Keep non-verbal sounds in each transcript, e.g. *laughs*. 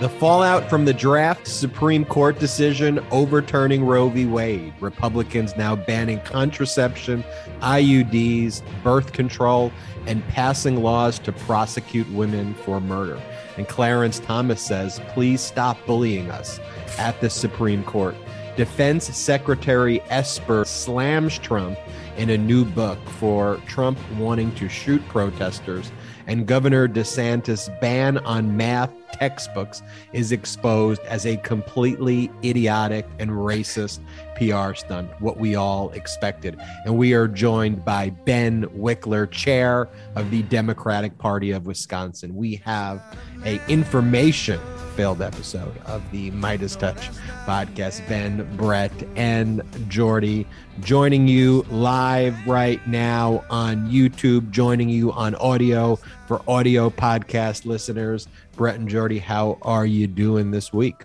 The fallout from the draft Supreme Court decision overturning Roe v. Wade. Republicans now banning contraception, IUDs, birth control, and passing laws to prosecute women for murder. And Clarence Thomas says, please stop bullying us at the Supreme Court. Defense Secretary Esper slams Trump in a new book for Trump wanting to shoot protesters and Governor DeSantis' ban on math textbooks is exposed as a completely idiotic and racist PR stunt, what we all expected. And we are joined by Ben Wikler, chair of the Democratic Party of Wisconsin. We have a information failed episode of the MeidasTouch podcast. Ben, Brett, and Jordy joining you live right now on YouTube, joining you on audio for audio podcast listeners. Brett and Jordy, how are you doing this week?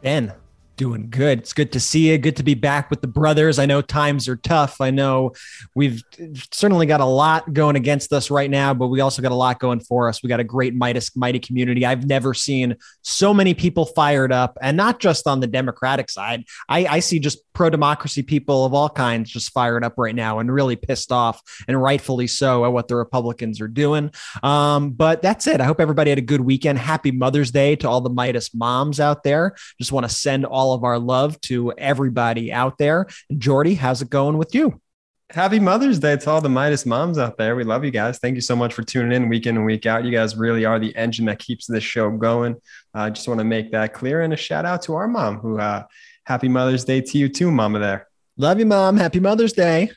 Ben, Doing good. It's good to see you. Good to be back with the brothers. I know times are tough. I know we've certainly got a lot going against us right now, but we also got a lot going for us. We got a great Meidas mighty community. I've never seen so many people fired up, and not just on the Democratic side. I, I see just pro democracy people of all kinds just fired up right now and really pissed off, and rightfully so, at what the Republicans are doing. Um, but that's it. I hope everybody had a good weekend. Happy Mother's Day to all the Meidas moms out there. Just want to send all of our love to everybody out there. Jordy, how's it going with you? Happy Mother's Day to all the Meidas moms out there. We love you guys. Thank you so much for tuning in week in and week out. You guys really are the engine that keeps this show going. I uh, just want to make that clear and a shout out to our mom who uh, Happy Mother's Day to you too, Mama. There. Love you, Mom. Happy Mother's Day.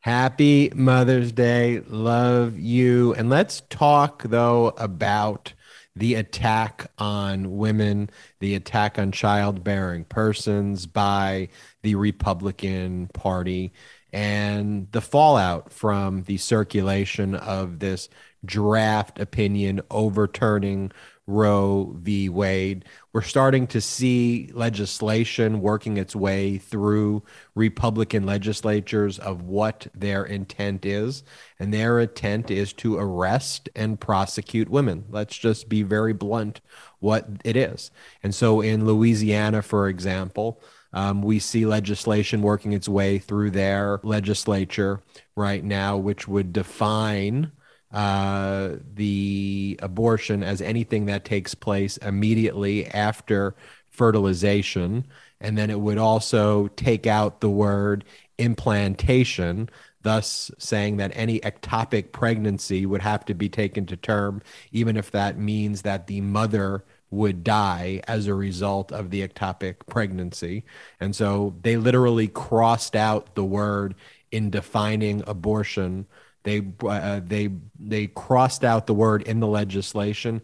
Happy Mother's Day. Love you. And let's talk, though, about the attack on women, the attack on childbearing persons by the Republican Party, and the fallout from the circulation of this draft opinion overturning Roe v. Wade. We're starting to see legislation working its way through Republican legislatures of what their intent is. And their intent is to arrest and prosecute women. Let's just be very blunt what it is. And so in Louisiana, for example, um, we see legislation working its way through their legislature right now, which would define uh, the abortion as anything that takes place immediately after fertilization. And then it would also take out the word implantation, thus saying that any ectopic pregnancy would have to be taken to term, even if that means that the mother would die as a result of the ectopic pregnancy. And so they literally crossed out the word in defining abortion they uh, they they crossed out the word in the legislation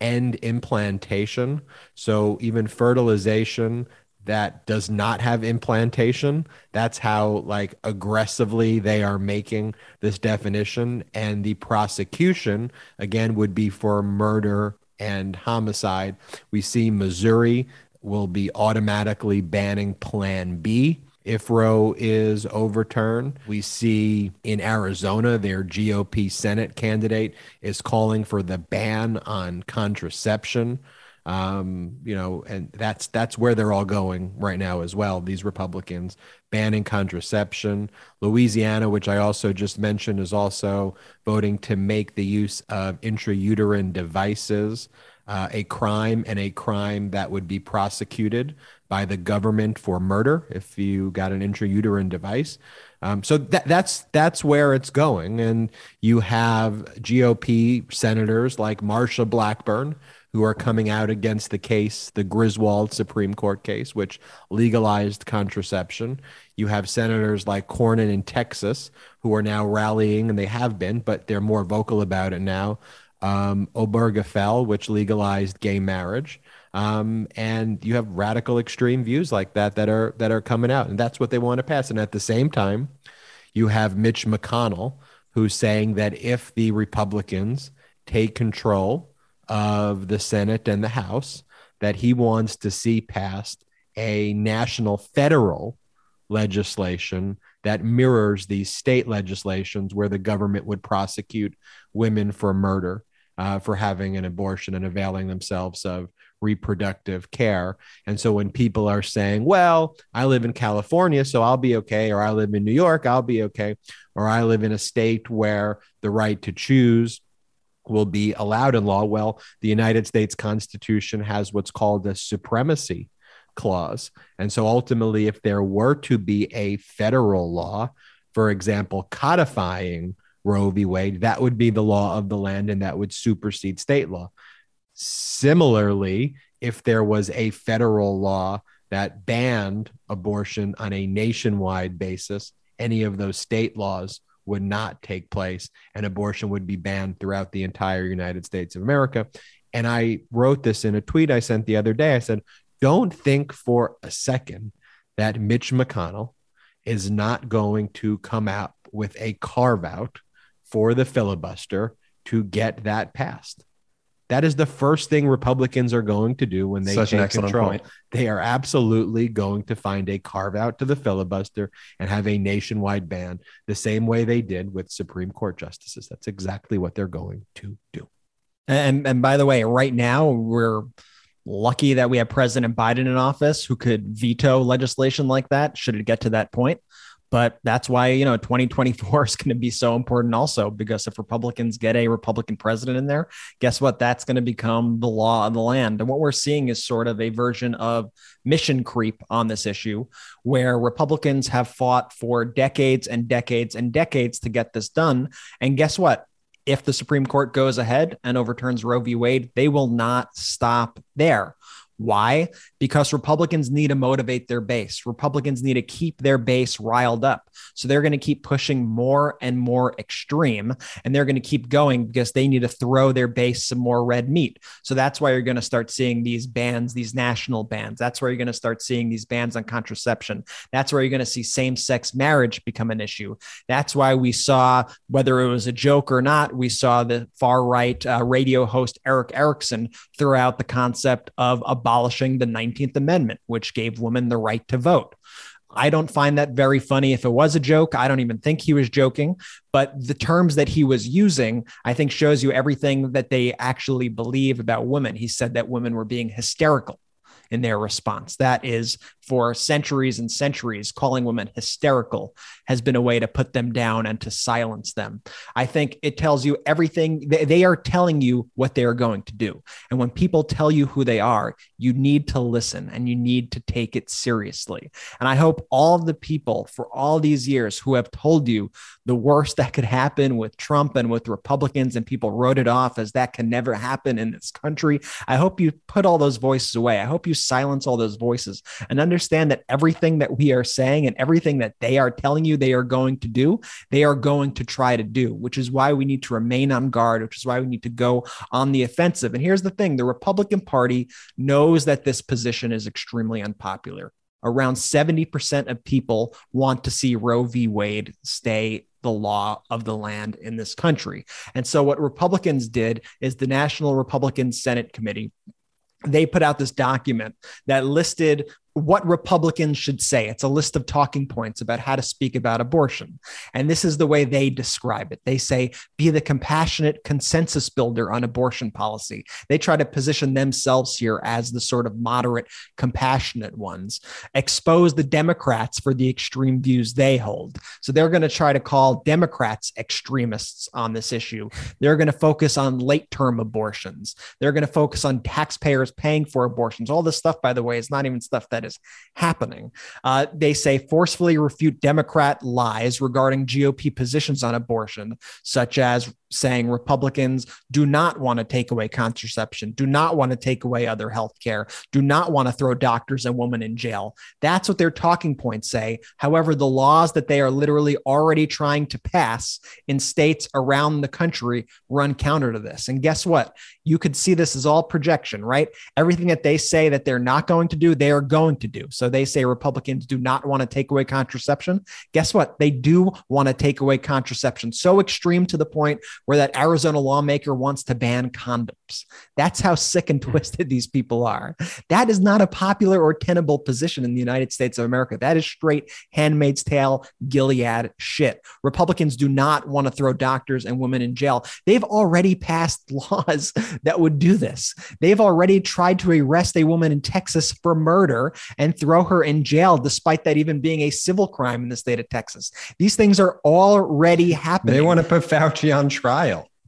and implantation. So even fertilization that does not have implantation, that's how like aggressively they are making this definition. And the prosecution again would be for murder and homicide. We see Missouri will be automatically banning Plan B if Roe is overturned. We see in Arizona, their GOP Senate candidate is calling for the ban on contraception. Um, you know, and that's that's where they're all going right now as well. These Republicans banning contraception. Louisiana, which I also just mentioned, is also voting to make the use of intrauterine devices uh, a crime and a crime that would be prosecuted by the government for murder if you got an intrauterine device. Um, so that, that's that's where it's going, and you have GOP senators like Marsha Blackburn who are coming out against the case, the Griswold Supreme Court case, which legalized contraception. You have senators like Cornyn in Texas who are now rallying, and they have been, but they're more vocal about it now. Um, Obergefell, which legalized gay marriage. Um, and you have radical extreme views like that that are that are coming out, and that's what they want to pass. And at the same time, you have Mitch McConnell who's saying that if the Republicans take control of the Senate and the House, that he wants to see passed a national federal legislation that mirrors these state legislations where the government would prosecute women for murder uh, for having an abortion and availing themselves of reproductive care. And so when people are saying, well, I live in California, so I'll be okay, or I live in New York, I'll be okay, or I live in a state where the right to choose will be allowed in law. Well, the United States Constitution has what's called a supremacy clause. And so ultimately, if there were to be a federal law, for example, codifying Roe v. Wade, that would be the law of the land and that would supersede state law. Similarly, if there was a federal law that banned abortion on a nationwide basis, any of those state laws would not take place and abortion would be banned throughout the entire United States of America. And I wrote this in a tweet I sent the other day. I said, don't think for a second that Mitch McConnell is not going to come out with a carve out for the filibuster to get that passed. That is the first thing Republicans are going to do when they Such take an control. point. They are absolutely going to find a carve out to the filibuster and have a nationwide ban, the same way they did with Supreme Court justices. That's exactly what they're going to do. And and by the way, right now we're lucky that we have President Biden in office who could veto legislation like that should it get to that point. But that's why, you know, 2024 *laughs* is going to be so important also, because if Republicans get a Republican president in there, guess what? That's going to become the law of the land. And what we're seeing is sort of a version of mission creep on this issue, where Republicans have fought for decades and decades and decades to get this done. And guess what? If the Supreme Court goes ahead and overturns Roe v. Wade, they will not stop there. Why? Because Republicans need to motivate their base. Republicans need to keep their base riled up. So they're going to keep pushing more and more extreme, and they're going to keep going because they need to throw their base some more red meat. So that's why you're going to start seeing these bans, these national bans. That's where you're going to start seeing these bans on contraception. That's where you're going to see same sex marriage become an issue. That's why we saw, whether it was a joke or not, we saw the far right uh, radio host Erick Erickson throw out the concept of abolishing the 19th Amendment, which gave women the right to vote. I don't find that very funny. If it was a joke, I don't even think he was joking. But the terms that he was using, I think, shows you everything that they actually believe about women. He said that women were being hysterical in their response. That is, for centuries and centuries, calling women hysterical has been a way to put them down and to silence them. I think it tells you everything. They, are telling you what they are going to do. And when people tell you who they are, you need to listen and you need to take it seriously. And I hope all the people for all these years who have told you the worst that could happen with Trump and with Republicans, and people wrote it off as that can never happen in this country. I hope you put all those voices away. I hope you silence all those voices and understand that everything that we are saying and everything that they are telling you they are going to do, they are going to try to do, which is why we need to remain on guard, which is why we need to go on the offensive. And here's the thing the Republican Party knows that this position is extremely unpopular. Around 70% of people want to see Roe v. Wade stay the law of the land in this country. And so, what Republicans did is the National Republican Senate Committee they put out this document that listed what Republicans should say. It's a list of talking points about how to speak about abortion. And this is the way they describe it. They say, be the compassionate consensus builder on abortion policy. They try to position themselves here as the sort of moderate, compassionate ones, expose the Democrats for the extreme views they hold. So they're going to try to call Democrats extremists on this issue. They're going to focus on late term abortions. They're going to focus on taxpayers paying for abortions. All this stuff, by the way, is not even stuff that is happening. Uh, they say forcefully refute Democrat lies regarding GOP positions on abortion, such as saying Republicans do not want to take away contraception, do not want to take away other health care, do not want to throw doctors and women in jail. That's what their talking points say. However, the laws that they are literally already trying to pass in states around the country run counter to this. And guess what? You could see this as all projection, right? Everything that they say that they're not going to do, they are going to do. So they say Republicans do not want to take away contraception. Guess what? They do want to take away contraception so extreme to the point where that Arizona lawmaker wants to ban condoms. That's how sick and hmm. twisted these people are. That is not a popular or tenable position in the United States of America. That is straight Handmaid's Tale, Gilead shit. Republicans do not want to throw doctors and women in jail. They've already passed *laughs* laws that would do this. They've already tried to arrest a woman in Texas for murder and throw her in jail, despite that even being a civil crime in the state of Texas. These things are already happening. They want to put Fauci on trial.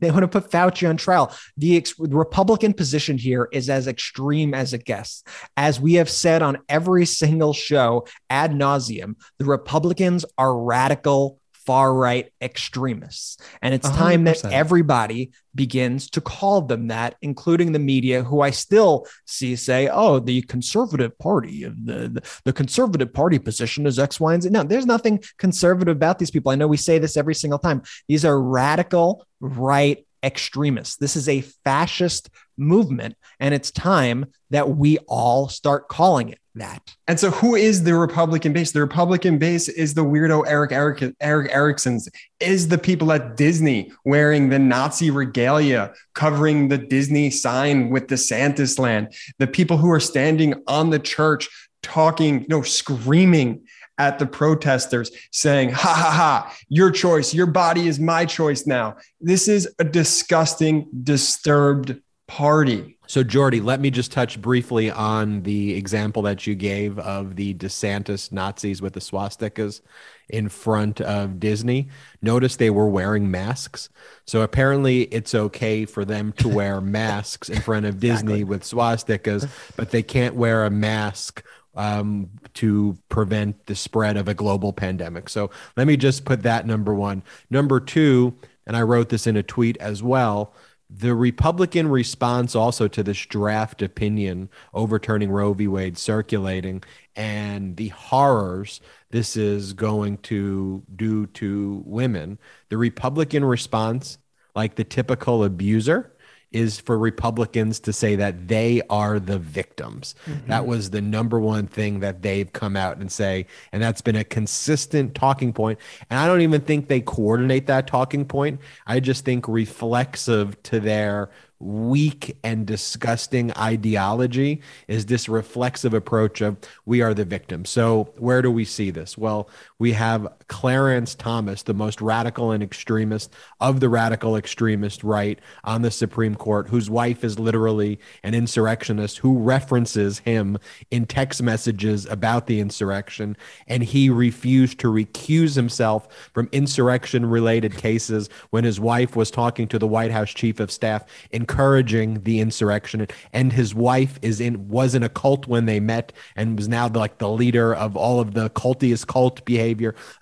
They want to put Fauci on trial. The, ex- the, Republican position here is as extreme as it gets. As we have said on every single show ad nauseum, the Republicans are radical far right extremists. And it's 100%. time that everybody begins to call them that, including the media, who I still see say, oh, the conservative party, the, the, the conservative party position is X, Y, and Z. No, there's nothing conservative about these people. I know we say this every single time. These are radical right extremists. This is a fascist movement, and it's time that we all start calling it that. And so, who is the Republican base? The Republican base is the weirdo Erick Eric Erick Erickson's, is the people at Disney wearing the Nazi regalia, covering the Disney sign with the Santa's land, the people who are standing on the church talking, no, screaming at the protesters saying, ha ha ha, your choice, your body is my choice now. This is a disgusting, disturbed party. So, Jordy, let me just touch briefly on the example that you gave of the DeSantis Nazis with the swastikas in front of Disney. Notice they were wearing masks. So, apparently, it's okay for them to *laughs* wear masks in front of Disney exactly. with swastikas, but they can't wear a mask um, to prevent the spread of a global pandemic. So let me just put that number one. Number two, and I wrote this in a tweet as well. The Republican response also to this draft opinion overturning Roe v. Wade circulating and the horrors this is going to do to women, the Republican response, like the typical abuser, is for Republicans to say that they are the victims. Mm-hmm. That was the number one thing that they've come out and say. And that's been a consistent talking point. And I don't even think they coordinate that talking point. I just think reflexive to their weak and disgusting ideology is this reflexive approach of we are the victim. So, where do we see this? Well, we have Clarence Thomas, the most radical and extremist of the radical extremist right on the Supreme Court, whose wife is literally an insurrectionist who references him in text messages about the insurrection. And he refused to recuse himself from insurrection related cases when his wife was talking to the White House chief of staff encouraging the insurrection and his wife is in was in a cult when they met and was now like the leader of all of the cultiest cult behavior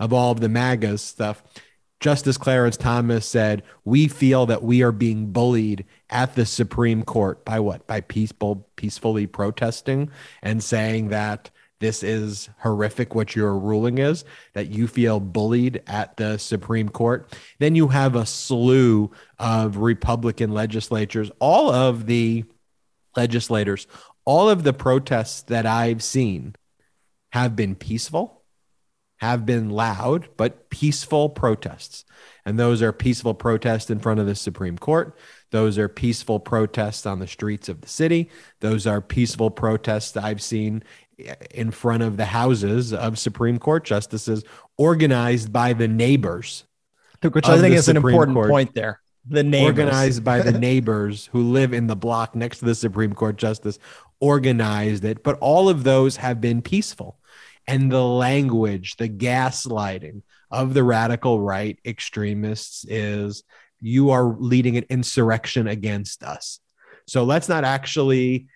of all of the magas stuff. Justice clarence thomas said we feel that we are being bullied at the supreme court by what? By peaceful peacefully protesting and saying that this is horrific what your ruling is that you feel bullied at the supreme court. Then you have a slew of republican legislatures all of the legislators all of the protests that i've seen have been peaceful have been loud but peaceful protests and those are peaceful protests in front of the supreme court those are peaceful protests on the streets of the city. Those are peaceful protests I've seen in front of the houses of Supreme Court justices organized by the neighbors. Which I think is Supreme an important Court, point there. The neighbors. Organized by the *laughs* neighbors who live in the block next to the Supreme Court justice, organized it. But all of those have been peaceful. And the language, the gaslighting of the radical right extremists is you are leading an insurrection against us. So let's not actually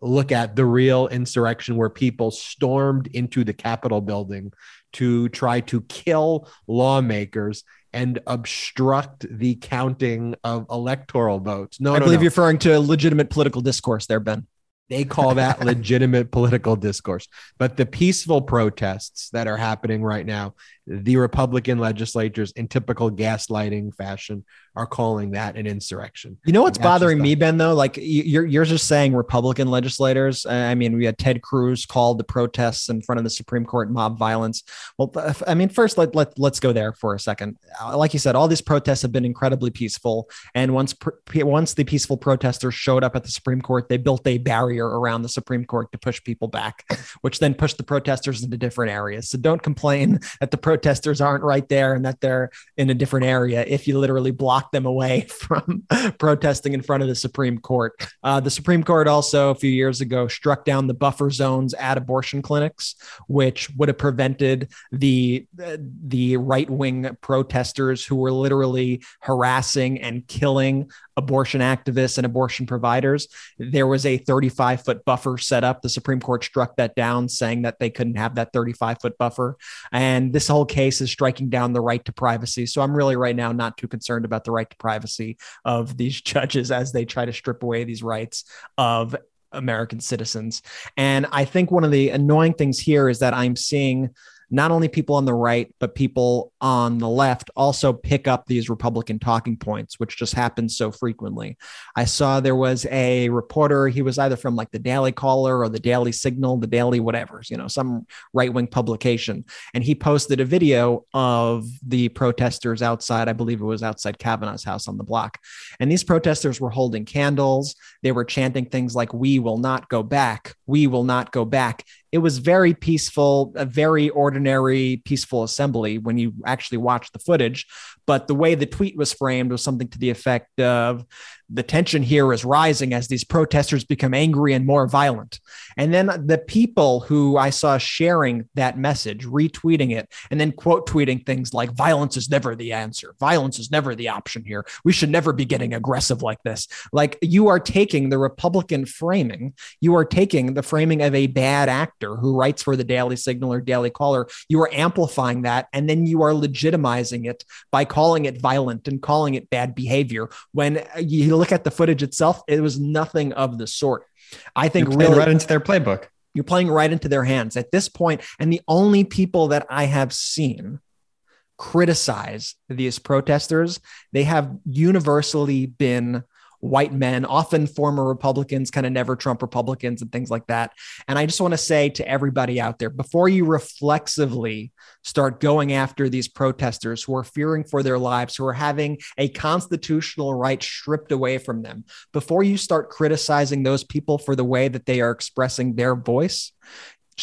look at the real insurrection where people stormed into the Capitol building to try to kill lawmakers and obstruct the counting of electoral votes. No, I no, believe no. you're referring to legitimate political discourse there, Ben. They call that legitimate political discourse. But the peaceful protests that are happening right now, the Republican legislatures, in typical gaslighting fashion, are calling that an insurrection. You know what's bothering me, Ben? Though, like you're you're just saying Republican legislators. I mean, we had Ted Cruz called the protests in front of the Supreme Court mob violence. Well, I mean, first let let let's go there for a second. Uh, like you said, all these protests have been incredibly peaceful, and once once the peaceful protesters showed up at the Supreme Court, they built a barrier around the Supreme Court to push people back, *laughs* which then pushed the protesters into different areas. So don't complain *laughs* that the protesters aren't right there and that they're in a different area if you literally block them away *laughs* from protesting in front of the Supreme Court. Uh, the Supreme Court also a few years ago struck down the buffer zones at abortion clinics, which would have prevented the the right wing protesters who were literally harassing and killing abortion activists and abortion providers. There was a 35 foot buffer set up. The Supreme Court struck that down, saying that they couldn't have that 35 foot buffer. And this whole case is striking down the right to privacy. So I'm really right now not too concerned about the right to privacy of these *laughs* judges as they try to strip away these rights of American citizens. And I think one of the annoying things here is that I'm seeing not only people on the right, but people on the left also pick up these Republican talking points, which just happens so frequently. I saw there was a reporter, he was either from like the Daily Caller or the Daily Signal, the Daily whatever, you know, some right wing publication. And he posted a video of the protesters outside, I believe it was outside Kavanaugh's house on the block. And these protesters were holding candles. They were chanting things like, We will not go back. We will not go back it was very peaceful, a very ordinary, peaceful assembly when you actually watch the footage. But the way the tweet was framed was something to the effect of the tension here is rising as these protesters become angry and more violent. And then the people who I saw sharing that message, retweeting it, and then quote tweeting things like violence is never the answer. Violence is never the option here. We should never be getting aggressive like this. Like you are taking the Republican framing, you are taking the framing of a bad actor who writes for the Daily Signal or Daily Caller. You are amplifying that, and then you are legitimizing it by calling it violent and calling it bad behavior when you look at the footage itself, it was nothing of the sort. I think really right into their playbook. You're playing right into their hands at this point, and the only people that I have seen criticize these protesters, they have universally been white men, often former Republicans, kind of never Trump Republicans and things like that. And I just want to say to everybody out there before you reflexively start going after these protesters who are fearing for their lives, who are having a constitutional right stripped away from them, before you start criticizing those people for the way that they are expressing their voice,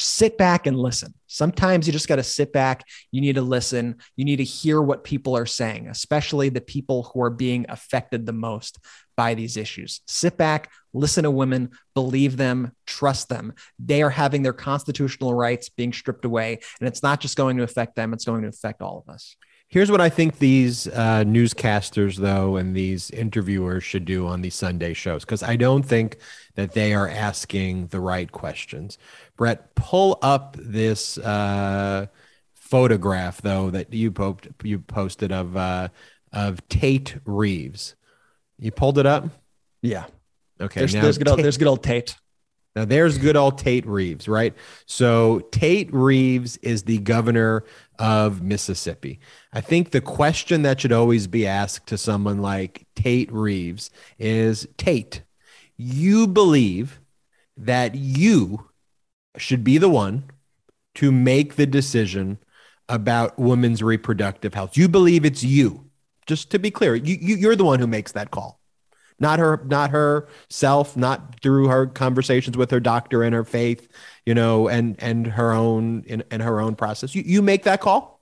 sit back and listen. Sometimes you just got to sit back. You need to listen. You need to hear what people are saying, especially the people who are being affected the most by these issues. Sit back, listen to women, believe them, trust them. They are having their constitutional rights being stripped away. And it's not just going to affect them, it's going to affect all of us. Here's what I think these uh, newscasters, though, and these interviewers should do on these Sunday shows, because I don't think that they are asking the right questions. Brett, pull up this uh, photograph, though, that you, po- you posted of uh, of Tate Reeves. You pulled it up? Yeah. Okay. There's, now, there's, good, old, there's good old Tate. Now there's good old Tate Reeves, right? So Tate Reeves is the governor of Mississippi. I think the question that should always be asked to someone like Tate Reeves is Tate, you believe that you should be the one to make the decision about women's reproductive health. You believe it's you. Just to be clear, you, you you're the one who makes that call not her not herself not through her conversations with her doctor and her faith you know and and her own in, in her own process. You, you make that call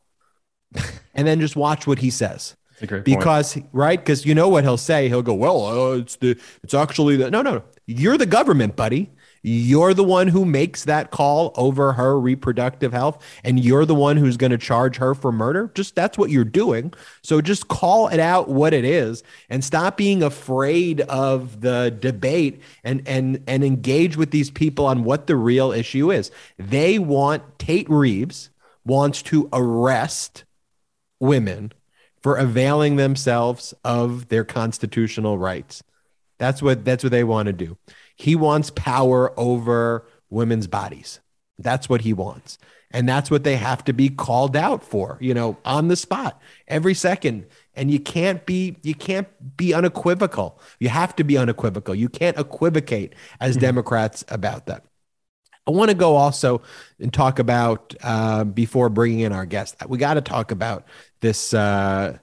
*laughs* and then just watch what he says. Because point. right? Because you know what he'll say. He'll go well uh, it's the it's actually the no no. You're the government buddy you're the one who makes that call over her reproductive health, and you're the one who's going to charge her for murder. Just that's what you're doing. So just call it out what it is and stop being afraid of the debate and and and engage with these people on what the real issue is. They want Tate Reeves wants to arrest women for availing themselves of their constitutional rights. That's what that's what they want to do. He wants power over women's bodies. That's what he wants. And that's what they have to be called out for, you know, on the spot every second. And you can't be you can't be unequivocal. You have to be unequivocal. You can't equivocate as mm-hmm. Democrats about that. I want to go also and talk about uh, before bringing in our guest. We got to talk about this uh,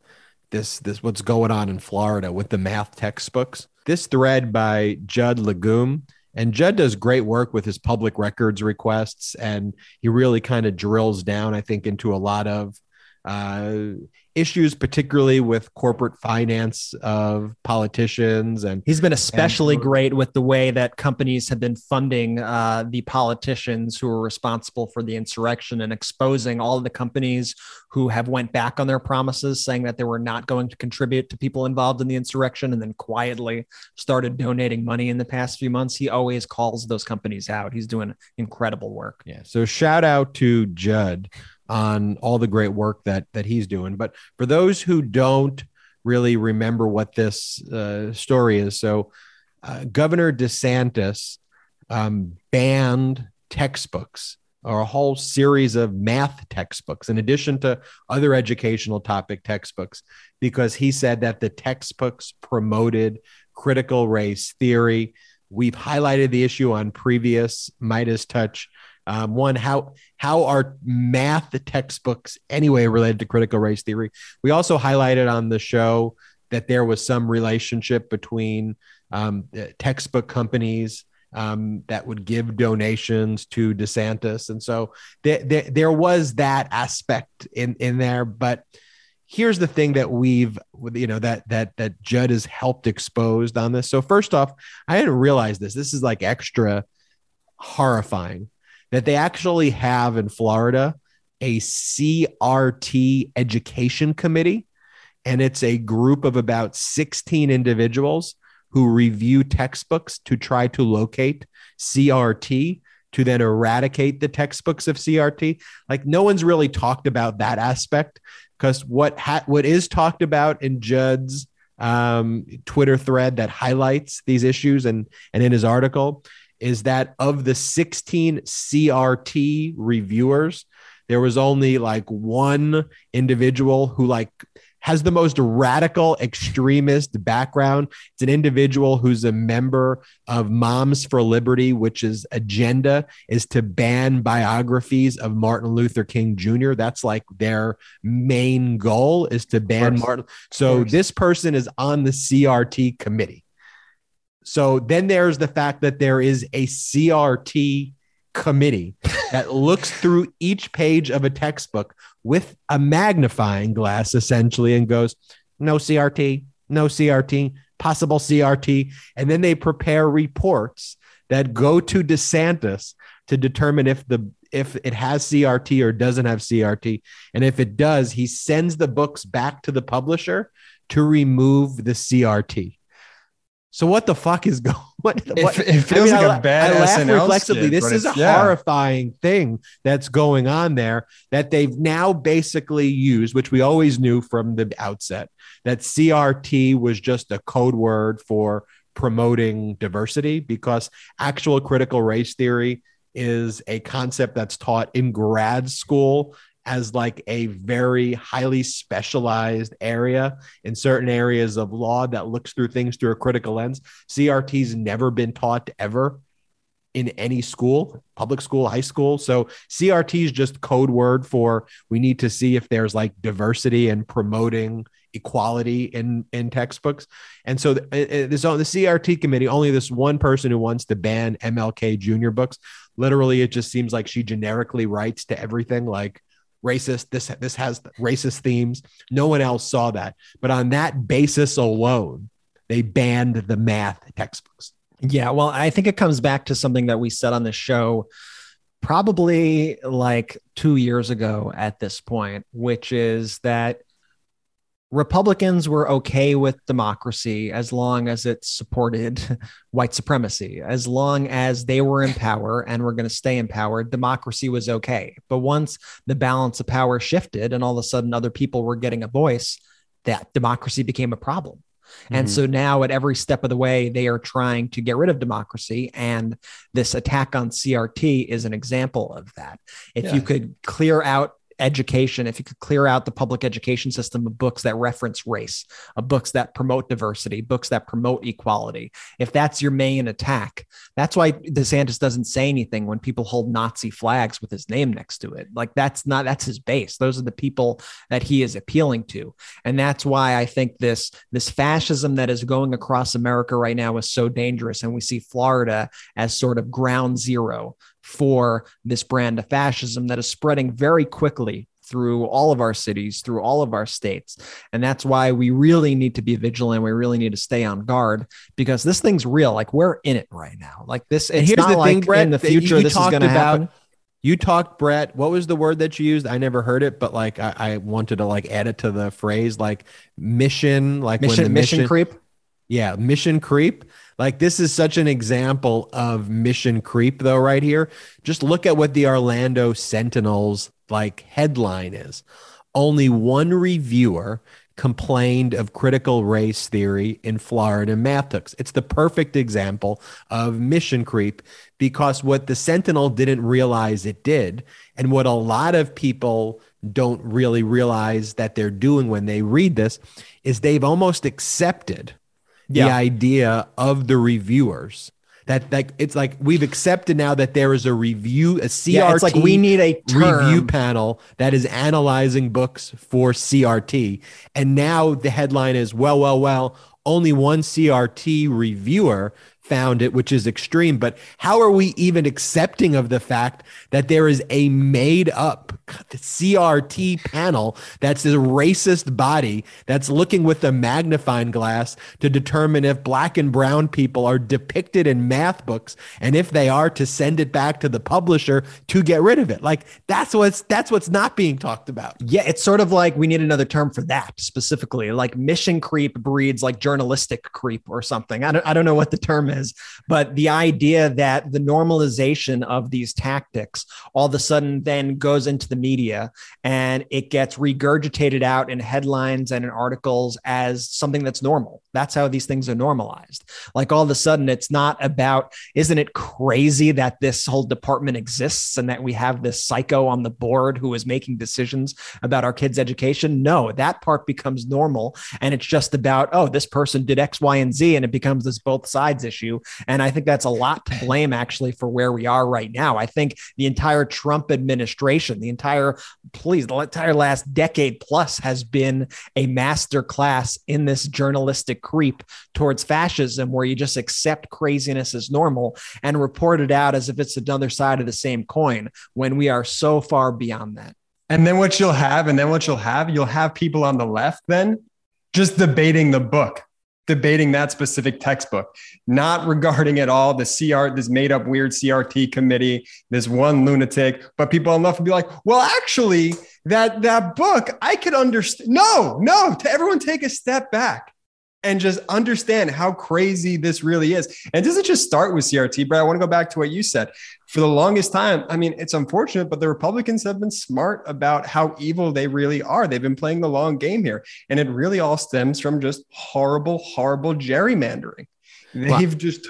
this this what's going on in Florida with the math textbooks. This thread by Judd Legum and Judd does great work with his public records requests, and he really kind of drills down, I think, into a lot of uh, issues, particularly with corporate finance of politicians. And he's been especially and, great with the way that companies have been funding uh, the politicians who are responsible for the insurrection and exposing all of the companies who have went back on their promises, saying that they were not going to contribute to people involved in the insurrection, and then quietly started donating money in the past few months. He always calls those companies out. He's doing incredible work. Yeah. So shout out to Judd on all the great work that that he's doing. But for those who don't really remember what this uh, story is, so uh, Governor DeSantis um, banned textbooks or a whole series of math textbooks in addition to other educational topic textbooks because he said that the textbooks promoted critical race theory. We've highlighted the issue on previous MeidasTouch um, one, how how are math textbooks anyway related to critical race theory? We also highlighted on the show that there was some relationship between um, textbook companies um, that would give donations to DeSantis, and so th- there was that aspect in in there. But here's the thing that we've you know that that that Judd has helped exposed on this. So first off, I didn't realize this. This is like extra horrifying that they actually have in Florida a CRT education committee. And it's a group of about 16 individuals who review textbooks to try to locate CRT to then eradicate the textbooks of CRT. Like no one's really talked about that aspect because what ha- what is talked about in Judd's um, Twitter thread that highlights these issues and and in his article is that of the 16 CRT reviewers, there was only like one individual who like has the most radical extremist background. It's an individual who's a member of Moms for Liberty, which is agenda is to ban biographies of Martin Luther King Jr. That's like their main goal is to ban Martin. So this person is on the CRT committee. So then there's the fact that there is a CRT committee that *laughs* looks through each page of a textbook with a magnifying glass essentially and goes, no CRT, no CRT, possible CRT. And then they prepare reports that go to DeSantis to determine if the if it has CRT or doesn't have CRT. And if it does, he sends the books back to the publisher to remove the CRT. So what the fuck is *laughs* going? What, what? It, it feels I mean, like I, a bad I laugh SNL reflexively. Skit, this is a yeah. horrifying thing that's going on there that they've now basically used, which we always knew from the outset, that CRT was just a code word for promoting diversity because actual critical race theory is a concept that's taught in grad school as like a very highly specialized area in certain areas of law that looks through things through a critical lens. CRT's never been taught ever in any school, public school, high school. So CRT is just code word for we need to see if there's like diversity and promoting equality in in textbooks. And so uh, uh, this on the CRT committee, only this one person who wants to ban MLK Jr. books. Literally, it just seems like she generically writes to everything like racist. This this has racist themes. No one else saw that, but on that basis alone, they banned the math textbooks. Yeah, well, I think it comes back to something that we said on the show probably like 2 years ago at this point, which is that Republicans were okay with democracy as long as it supported *laughs* white supremacy. As long as they were in power and were going to stay in power, democracy was okay. But once the balance of power shifted and all of a sudden other people were getting a voice, that democracy became a problem. And mm-hmm. so now, at every step of the way, they are trying to get rid of democracy. And this attack on CRT is an example of that. If Yeah. you could clear out education, if you could clear out the public education system of books that reference race, of books that promote diversity, books that promote equality, if that's your main attack, that's why DeSantis doesn't say anything when people hold Nazi flags with his name next to it. Like that's not that's his base. Those are the people that he is appealing to. And that's why I think this this fascism that is going across America right now is so dangerous. And we see Florida as sort of ground zero for this brand of fascism that is spreading very quickly through all of our cities, through all of our states. And that's why we really need to be vigilant. We really need to stay on guard because this thing's real. Like we're in it right now. Like this, And here's not the like thing, Brett, in the future this is going to happen. You talked, Brett. What was the word that you used? I never heard it, but like I, I wanted to like add it to the phrase, like mission, like when the Mission, mission mission creep. Yeah, mission creep. Like this is such an example of mission creep though right here. Just look at what the Orlando Sentinel's like headline is. Only one reviewer complained of critical race theory in Florida math books. It's the perfect example of mission creep because what the Sentinel didn't realize it did and what a lot of people don't really realize that they're doing when they read this is they've almost accepted the idea of the reviewers that like it's like we've accepted now that there is a review a CRT Yeah, it's like we need a term. review panel that is analyzing books for CRT and now the headline is well well well only one CRT reviewer found it which is extreme but how are we even accepting of the fact that there is a made up CRT panel that's this racist body that's looking with a magnifying glass to determine if black and brown people are depicted in math books and if they are to send it back to the publisher to get rid of it like that's what's that's what's not being talked about Yeah, it's sort of like we need another term for that specifically. Like mission creep breeds like journalistic creep or something. I don't, I don't know what the term is, but the idea that the normalization of these tactics all of a sudden then goes into the media and it gets regurgitated out in headlines and in articles as something that's normal. That's how these things are normalized. Like all of a sudden, it's not about, isn't it crazy that this whole department exists and that we have this psycho on the board who is making decisions about our kids' education? No, that part becomes normal. And it's just about, oh, this person did X, Y, and Z. And it becomes this both sides issue. And I think that's a lot to blame actually for where we are right now. I think the entire Trump administration, the entire, please, the entire last decade plus has been a master class in this journalistic creep towards fascism where you just accept craziness as normal and report it out as if it's another side of the same coin when we are so far beyond that. And then what you'll have, and then what you'll have, you'll have people on the left then just debating the book, debating that specific textbook, not regarding at all the CR, this made up weird CRT committee, this one lunatic, but people enough will be like, well, actually, that that book, I could understand. No, no, to everyone take a step back and just understand how crazy this really is. And doesn't just start with CRT, but I want to go back to what you said. For the longest time, I mean, it's unfortunate, but the Republicans have been smart about how evil they really are. They've been playing the long game here. And it really all stems from just horrible, horrible gerrymandering. They've just,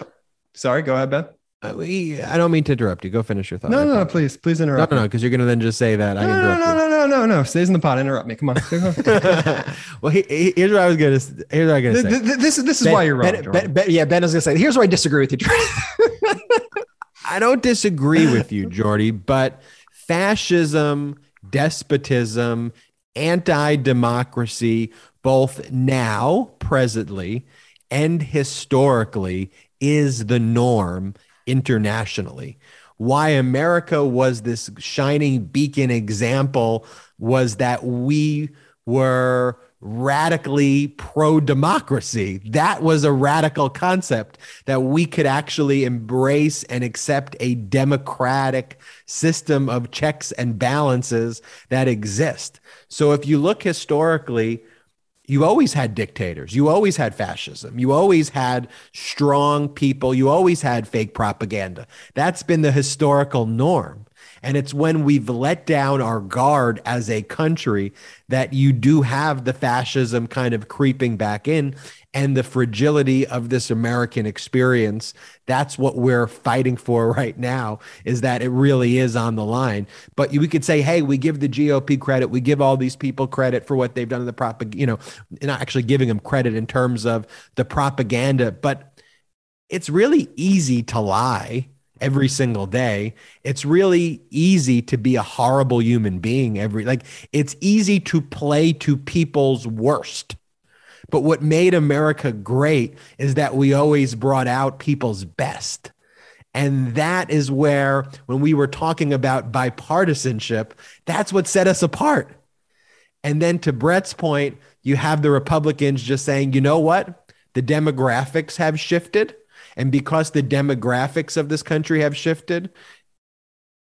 sorry, go ahead, Ben. Uh, we, I don't mean to interrupt you. Go finish your thought. No, no, no, please, please interrupt. no, no, because you're gonna then just say that I No, no, no, no, no, no, no. Stays in the pot. Interrupt me. Come on. *laughs* well, he, he- here's what I was gonna. s- Here's what I was gonna say. th- this, this is Ben- why you're wrong. Ben- Ben- yeah, Ben is going to say, here's where I disagree with you. *laughs* I don't disagree with you, Jordy, but fascism, despotism, anti-democracy, both now, presently, and historically, is the norm internationally. Why America was this shining beacon example was that we were radically pro democracy. That was a radical concept that we could actually embrace and accept a democratic system of checks and balances that exist. So if you look historically, you always had dictators. You always had fascism. You always had strong people. You always had fake propaganda. That's been the historical norm. And it's when we've let down our guard as a country that you do have the fascism kind of creeping back in and the fragility of this American experience. That's what we're fighting for *laughs* right now is that it really is on the line. But we could say, hey, we give the GOP credit. We give all these people credit for what they've done in the propaganda, you know, not actually giving them credit in terms of the propaganda, but it's really easy to lie every single day. It's really easy to be a horrible human being every like it's easy to play to people's worst. But what made America great is that we always brought out people's best. And that is where, when we were talking about bipartisanship, that's what set us apart. And then to Brett's point, you have the Republicans just saying, you know what? The demographics have shifted. And because the demographics of this country have shifted,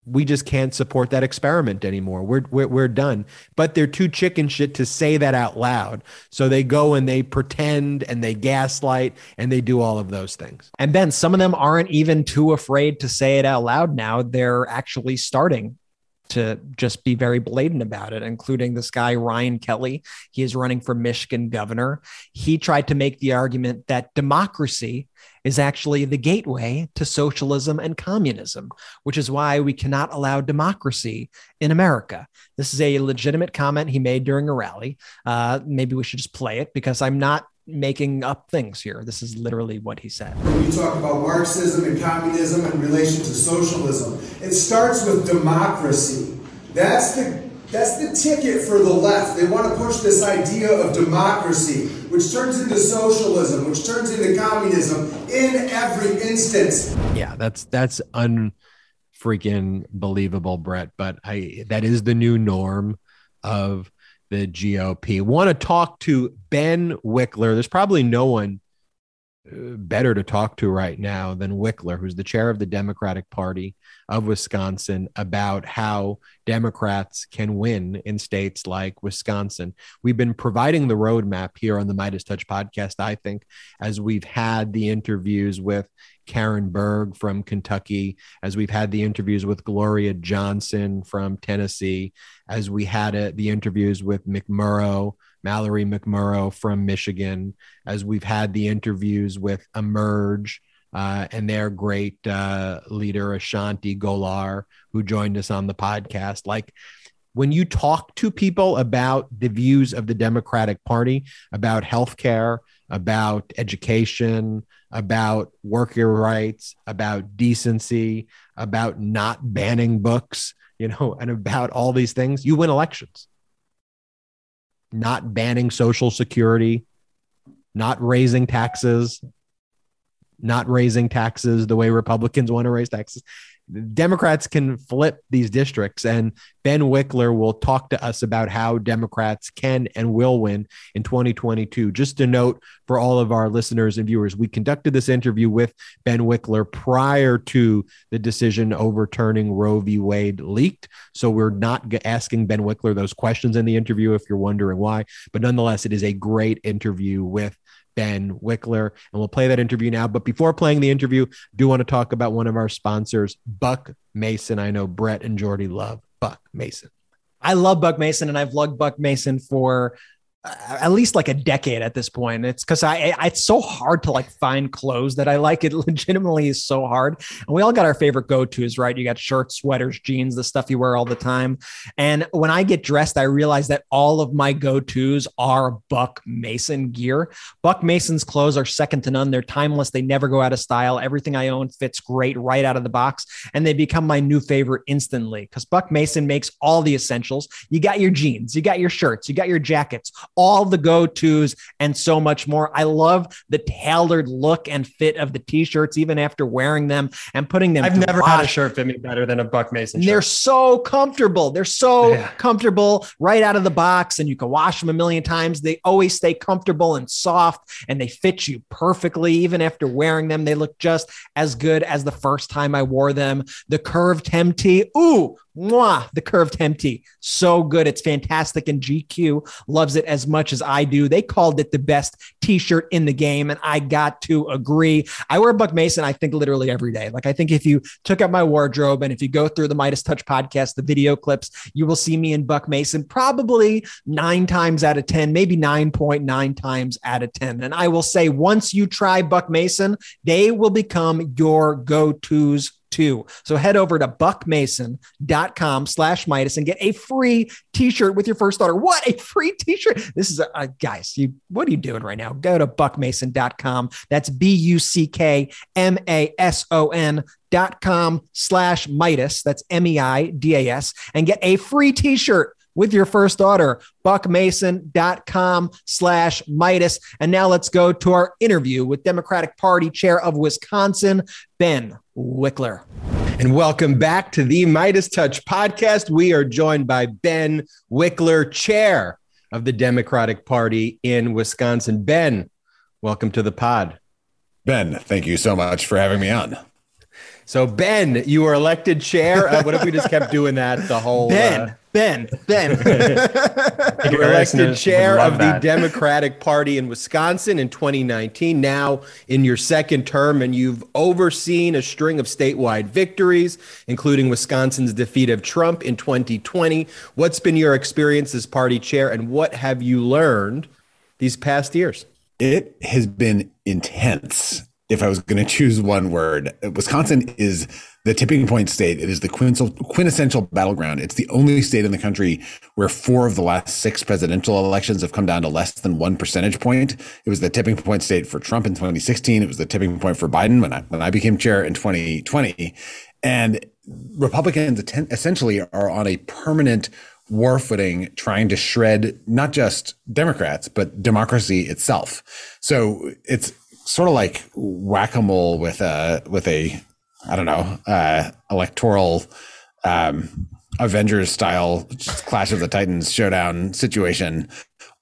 we just can't support that experiment anymore. We're, we're, we're done. But they're too chicken shit to say that out loud. So they go and they pretend and they gaslight and they do all of those things. And Ben, some of them aren't even too afraid to say it out loud now. They're actually starting to just be very blatant about it, including this guy, Ryan Kelley. He is running for Michigan governor. He tried to make the argument that democracy is actually the gateway to socialism and communism, which is why we cannot allow democracy in America. This is a legitimate comment he made during a rally. Uh, maybe we should just play it because I'm not making up things here. This is literally what he said. When you talk about Marxism and communism in relation to socialism, it starts with democracy. That's the that's the ticket for the left. They want to push this idea of democracy, which turns into socialism, which turns into communism in every instance. Yeah, that's that's unfreaking believable, Brett. But I that is the new norm of the GOP. Want to talk to Ben Wikler. There's probably no one uh, better to talk to right now than Wikler, who's the chair of the Democratic Party of Wisconsin, about how Democrats can win in states like Wisconsin. We've been providing the roadmap here on the MeidasTouch podcast, I think, as we've had the interviews with Karen Berg from Kentucky, as we've had the interviews with Gloria Johnson from Tennessee, as we had uh, the interviews with McMorrow Mallory McMorrow from Michigan, as we've had the interviews with Emerge uh, and their great uh, leader, Ashanti Gholar, who joined us on the podcast. Like, when you talk to people about the views of the Democratic Party, about healthcare, about education, about worker rights, about decency, about not banning books, you know, *laughs* and about all these things, you win elections not banning Social Security, not raising taxes, not raising taxes the way Republicans want to raise taxes. Democrats can flip these districts, and Ben Wikler will talk to us about how Democrats can and will win in 2022. Just a note for all of our listeners and viewers, we conducted this interview with Ben Wikler prior to the decision overturning Roe v. Wade leaked. So we're not asking Ben Wikler those questions in the interview if you're wondering why. But nonetheless, it is a great interview with Ben Wikler. And we'll play that interview now. But before playing the interview, I do want to talk about one of our sponsors, Buck Mason. I know Brett and Jordy love Buck Mason. I love Buck Mason, and I've loved Buck Mason for at least like a decade at this point. It's because I, I, it's so hard to like find clothes that I like. It *laughs* legitimately is so hard. And we all got our favorite go tos, right? You got shirts, sweaters, jeans, the stuff you wear all the time. And when I get dressed, I realize that all of my go tos are Buck Mason gear. Buck Mason's clothes are second to none. They're timeless. They never go out of style. Everything I own fits great right out of the box, and they become my new favorite instantly because Buck Mason makes all the essentials. You got your jeans, you got your shirts, you got your jackets all the go tos, and so much more. I love the tailored look and fit of the t shirts, even after wearing them and putting them. I've never wash. had a shirt fit me better than a Buck Mason. Shirt. They're so comfortable. They're so yeah. comfortable right out of the box, and you can wash them a million times. They always stay comfortable and soft, and they fit you perfectly. Even after wearing them, they look just as good as the first time I wore them. The curved hem tee, ooh, Mwah, the curved hemp So good. It's fantastic. And GQ loves it as much as I do. They called it the best t shirt in the game. And I got to agree. I wear Buck Mason, I think, literally every day. Like, I think if you took out my wardrobe and if you go through the MeidasTouch podcast, the video clips, you will see me in Buck Mason probably nine times out of 10, maybe 9.9 times out of 10. And I will say, once you try Buck Mason, they will become your go tos too. So head over to buckmason.com slash Meidas and get a free t-shirt with your first order. What a free t-shirt. This is a, a guys, you what are you doing right now? Go to buckmason.com. That's B-U-C-K-M-A-S-O-N dot com slash Meidas. That's M-E-I-D-A-S and get a free t-shirt with your first order, buckmason.com slash Meidas. And now let's go to our interview with Democratic Party Chair of Wisconsin, Ben Wikler. And welcome back to the MeidasTouch podcast. We are joined by Ben Wikler, Chair of the Democratic Party in Wisconsin. Ben, welcome to the pod. Ben, thank you so much for having me on. So, Ben, you were elected chair. Uh, what if we just kept doing that the whole Ben? Uh, Ben, Ben. *laughs* you were elected chair of the Democratic Party in Wisconsin in 2019, now in your second term, and you've overseen a string of statewide victories, including Wisconsin's defeat of Trump in 2020. What's been your experience as party chair, and what have you learned these past years? It has been intense if I was going to choose one word, Wisconsin is the tipping point state. It is the quintessential battleground. It's the only state in the country where four of the last six presidential elections have come down to less than one percentage point. It was the tipping point state for Trump in 2016. It was the tipping point for Biden when I, when I became chair in 2020. And Republicans essentially are on a permanent war footing trying to shred not just Democrats, but democracy itself. So it's sort of like whack-a-mole with a with a I don't know uh, electoral um, Avengers style Clash of the Titans showdown situation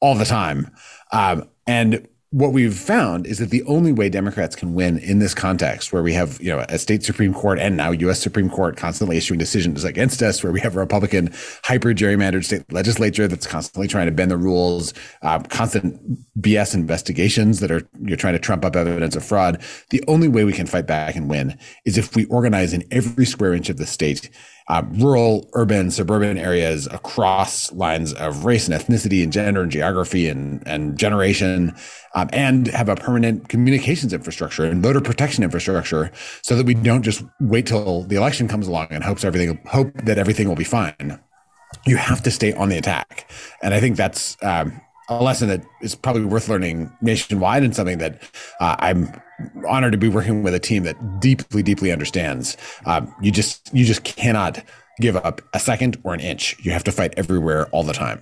all the time, um, and what we've found is that the only way Democrats can win in this context, where we have you know a state supreme court and now U.S. Supreme Court constantly issuing decisions against us, where we have a Republican hyper gerrymandered state legislature that's constantly trying to bend the rules, uh, constant BS investigations that are you're trying to trump up evidence of fraud. The only way we can fight back and win is if we organize in every square inch of the state uh, rural, urban, suburban areas across lines of race and ethnicity and gender and geography and, and generation, um, and have a permanent communications infrastructure and voter protection infrastructure so that we don't just wait till the election comes along and hopes everything hope that everything will be fine. You have to stay on the attack, and I think that's um, a lesson that is probably worth learning nationwide and something that uh, I'm honored to be working with a team that deeply, deeply understands. Um, you just you just cannot give up a second or an inch. You have to fight everywhere all the time.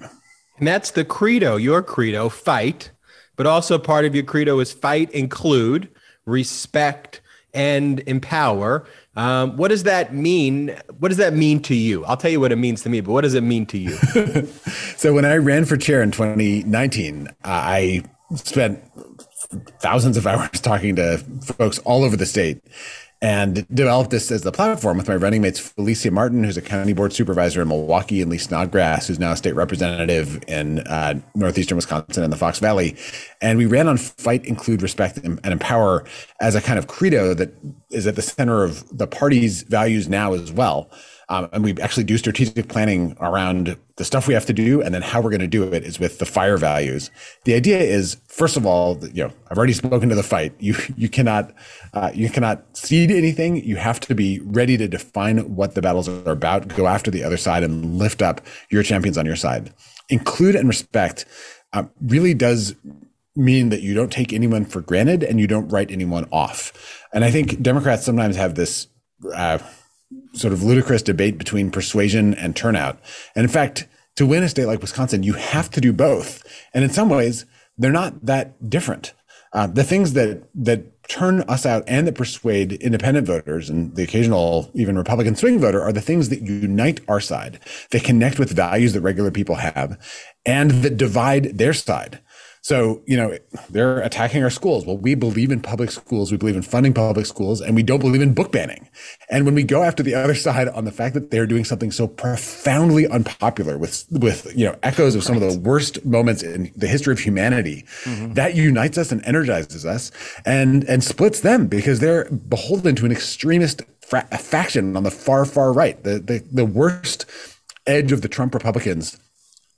And that's the credo, your credo, fight. But also part of your credo is fight, include, respect, and empower. Um, what does that mean? What does that mean to you? I'll tell you what it means to me, but what does it mean to you? *laughs* so when I ran for chair in 2019, I spent thousands of hours *laughs* talking to folks all over the state and developed this as the platform with my running mates Felicia Martin, who's a county board supervisor in Milwaukee, and Lee Snodgrass, who's now a state representative in uh, northeastern Wisconsin and the Fox Valley. And we ran on fight, include, respect, and, and empower as a kind of credo that is at the center of the party's values now as well. Um, and we actually do strategic planning around the stuff we have to do, and then how we're going to do it is with the fire values. The idea is, first of all, you know, I've already spoken to the fight. You you cannot uh, you cannot cede anything. You have to be ready to define what the battles are about. Go after the other side and lift up your champions on your side. Include and respect uh, really does mean that you don't take anyone for granted and you don't write anyone off. And I think Democrats sometimes have this. Uh, sort of ludicrous debate between persuasion and turnout. And in fact, to win a state like Wisconsin, you have to do both. And in some ways, they're not that different. Uh, the things that that turn us out and that persuade independent voters and the occasional even Republican swing voter are the things that unite our side, They connect with values that regular people have, and that divide their side. So, you know, they're attacking our schools. Well, we believe in public schools. We believe in funding public schools and we don't believe in book banning. And when we go after the other side on the fact that they're doing something so profoundly unpopular with, with, you know, echoes of some of the worst moments in the history of humanity, mm-hmm. that unites us and energizes us and, and splits them because they're beholden to an extremist fra- faction on the far, far right, the, the, the worst edge of the Trump Republicans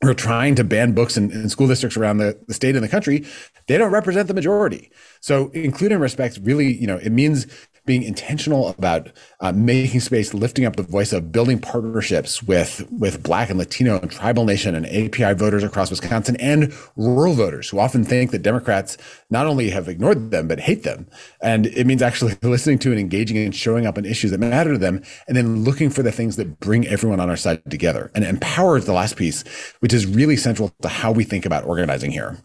are trying to ban books in, in school districts around the, the state and the country, they don't represent the majority. So include and respect really, you know, it means being intentional about uh, making space, lifting up the voice of building partnerships with with Black and Latino and Tribal Nation and API voters across Wisconsin and rural voters who often think that Democrats not only have ignored them but hate them. And it means actually *laughs* listening to and engaging and showing up on issues that matter to them, and then looking for the things that bring everyone on our side together. And empower is the last piece, which is really central to how we think about organizing here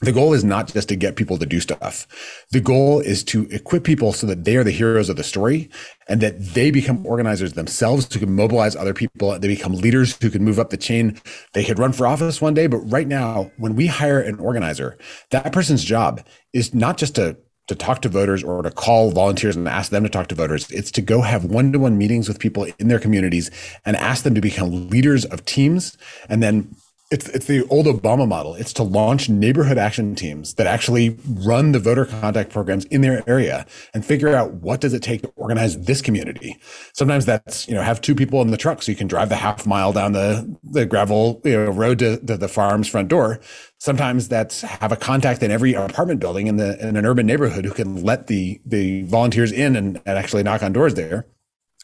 the goal is not just to get people to do stuff. The goal is to equip people so that they are the heroes of the story and that they become organizers themselves who can mobilize other people. They become leaders who can move up the chain. They could run for office one day. But right now, when we hire an organizer, that person's job is not just to to talk to voters or to call volunteers and ask them to talk to voters. It's to go have one to one meetings with people in their communities and ask them to become leaders of teams and then it's it's the old Obama model. It's to launch neighborhood action teams that actually run the voter contact programs in their area and figure out what does it take to organize this community. Sometimes that's you know have two people in the truck so you can drive the half mile down the the gravel you know, road to, to the farm's front door. Sometimes that's have a contact in every apartment building in the in an urban neighborhood who can let the the volunteers in and, and actually knock on doors there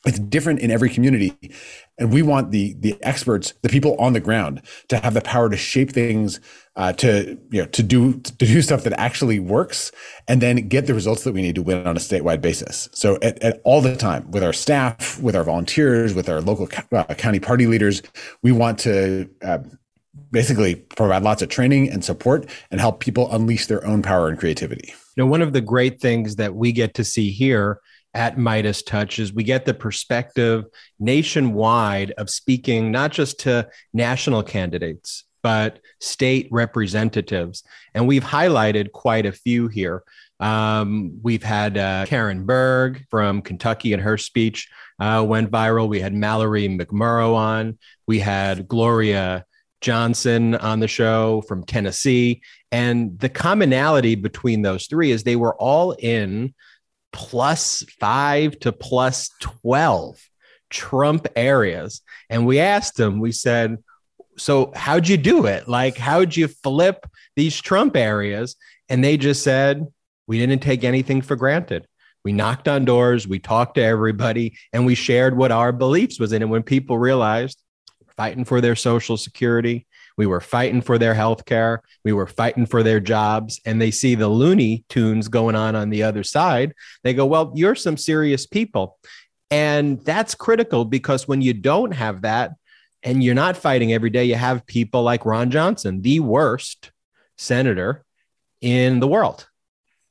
it's different in every community. And we want the the experts the people on the ground to have the power to shape things uh, to you know to do to do stuff that actually works and then get the results that we need to win on a statewide basis. So at, at all the time with our staff with our volunteers with our local uh, county party leaders we want to uh, basically provide lots of training and support and help people unleash their own power and creativity. You know one of the great things that we get to see here at MeidasTouch is we get the perspective nationwide of speaking not just to national candidates, but state representatives. And we've highlighted quite a few here. Um, we've had uh, Karen Berg from Kentucky, and her speech uh, went viral. We had Mallory McMorrow on. We had Gloria Johnson on the show from Tennessee. And the commonality between those three is they were all in plus five to plus 12 Trump areas. And we asked them, we said, so how'd you do it? Like, how'd you flip these Trump areas? And they just said, we didn't take anything for granted. We knocked on doors, we talked to everybody, and we shared what our beliefs was in. And when people realized fighting for their social security, we were fighting for their health care. We were fighting for their jobs. And they see the Looney tunes going on on the other side. They go, Well, you're some serious people. And that's critical because when you don't have that and you're not fighting every day, you have people like Ron Johnson, the worst senator in the world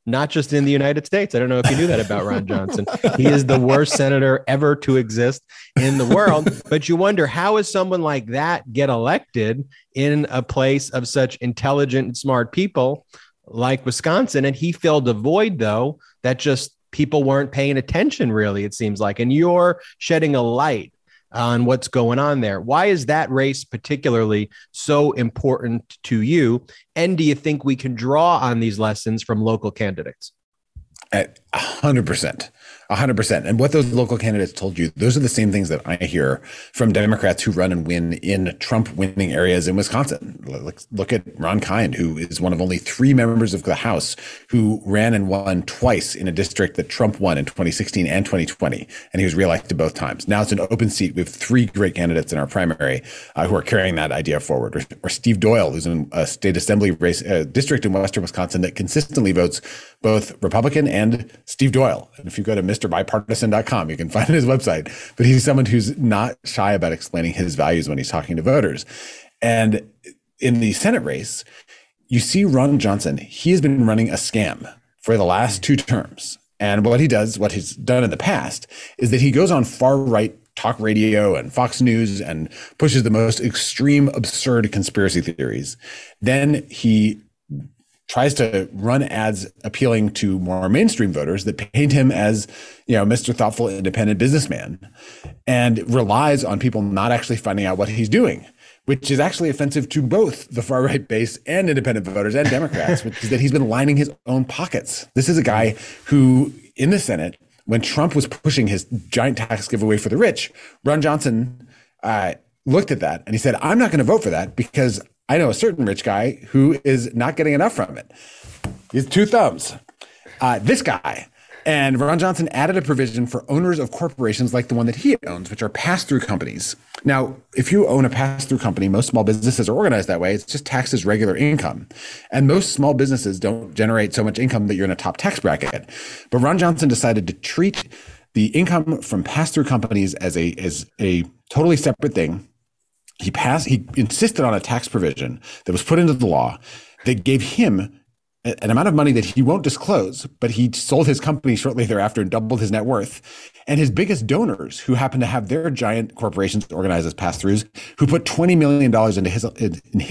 not just in the United States. I don't know if you knew that about Ron Johnson. He is the worst senator ever to exist in the world. But you wonder how is someone like that get elected in a place of such intelligent and smart people like Wisconsin? And he filled a void, though, that just people weren't paying attention, really, it seems like. And you're shedding a light on what's going on there. Why is that race particularly so important to you? And do you think we can draw on these lessons from local candidates? At 100%. 100%. And what those local candidates told you, those are the same things that I hear from Democrats who run and win in Trump winning areas in Wisconsin. Look, look at Ron Kind, who is one of only three members of the House who ran and won twice in a district that Trump won in 2016 and 2020. And he was reelected both times. Now it's an open seat. We have three great candidates in our primary uh, who are carrying that idea forward. Or, or, Steve Doyle, who's in a state assembly race uh, district in Western Wisconsin that consistently votes both Republican and Steve Doyle. And if you go to MrBipartisan.com, you can find his website. But he's someone who's not shy about explaining his values when he's talking to voters. And in the Senate race, you see Ron Johnson, he has been running a scam for the last two terms. And what he does, what he's done in the past, is that he goes on far right talk radio and Fox News and pushes the most extreme, absurd conspiracy theories. Then he tries to run ads appealing to more mainstream voters that paint him as, you know, Mr. Thoughtful Independent Businessman and relies on people not actually finding out what he's doing, which is actually offensive to both the far right base and independent voters and Democrats, which is that he's been lining his own pockets. This is a guy who in the Senate, when Trump was pushing his giant tax giveaway for the rich, Ron Johnson uh, looked at that and he said, I'm not going to vote for that because I know a certain rich guy who is not getting enough from it. He's two thumbs. Uh, this guy. And Ron Johnson added a provision for owners of corporations like the one that he owns, which are pass through companies. Now, if you own a pass through company, most small businesses are organized that way. It's just taxed as regular income. And most small businesses don't generate so much income that you're in a top tax bracket. But Ron Johnson decided to treat the income from pass through companies as a, as a totally separate thing he passed he insisted on a tax provision that was put into the law that gave him an amount of money that he won't disclose, but he sold his company shortly thereafter and doubled his net worth. And his biggest donors, who happen to have their giant corporations organized as pass-throughs, who put $20 million into his,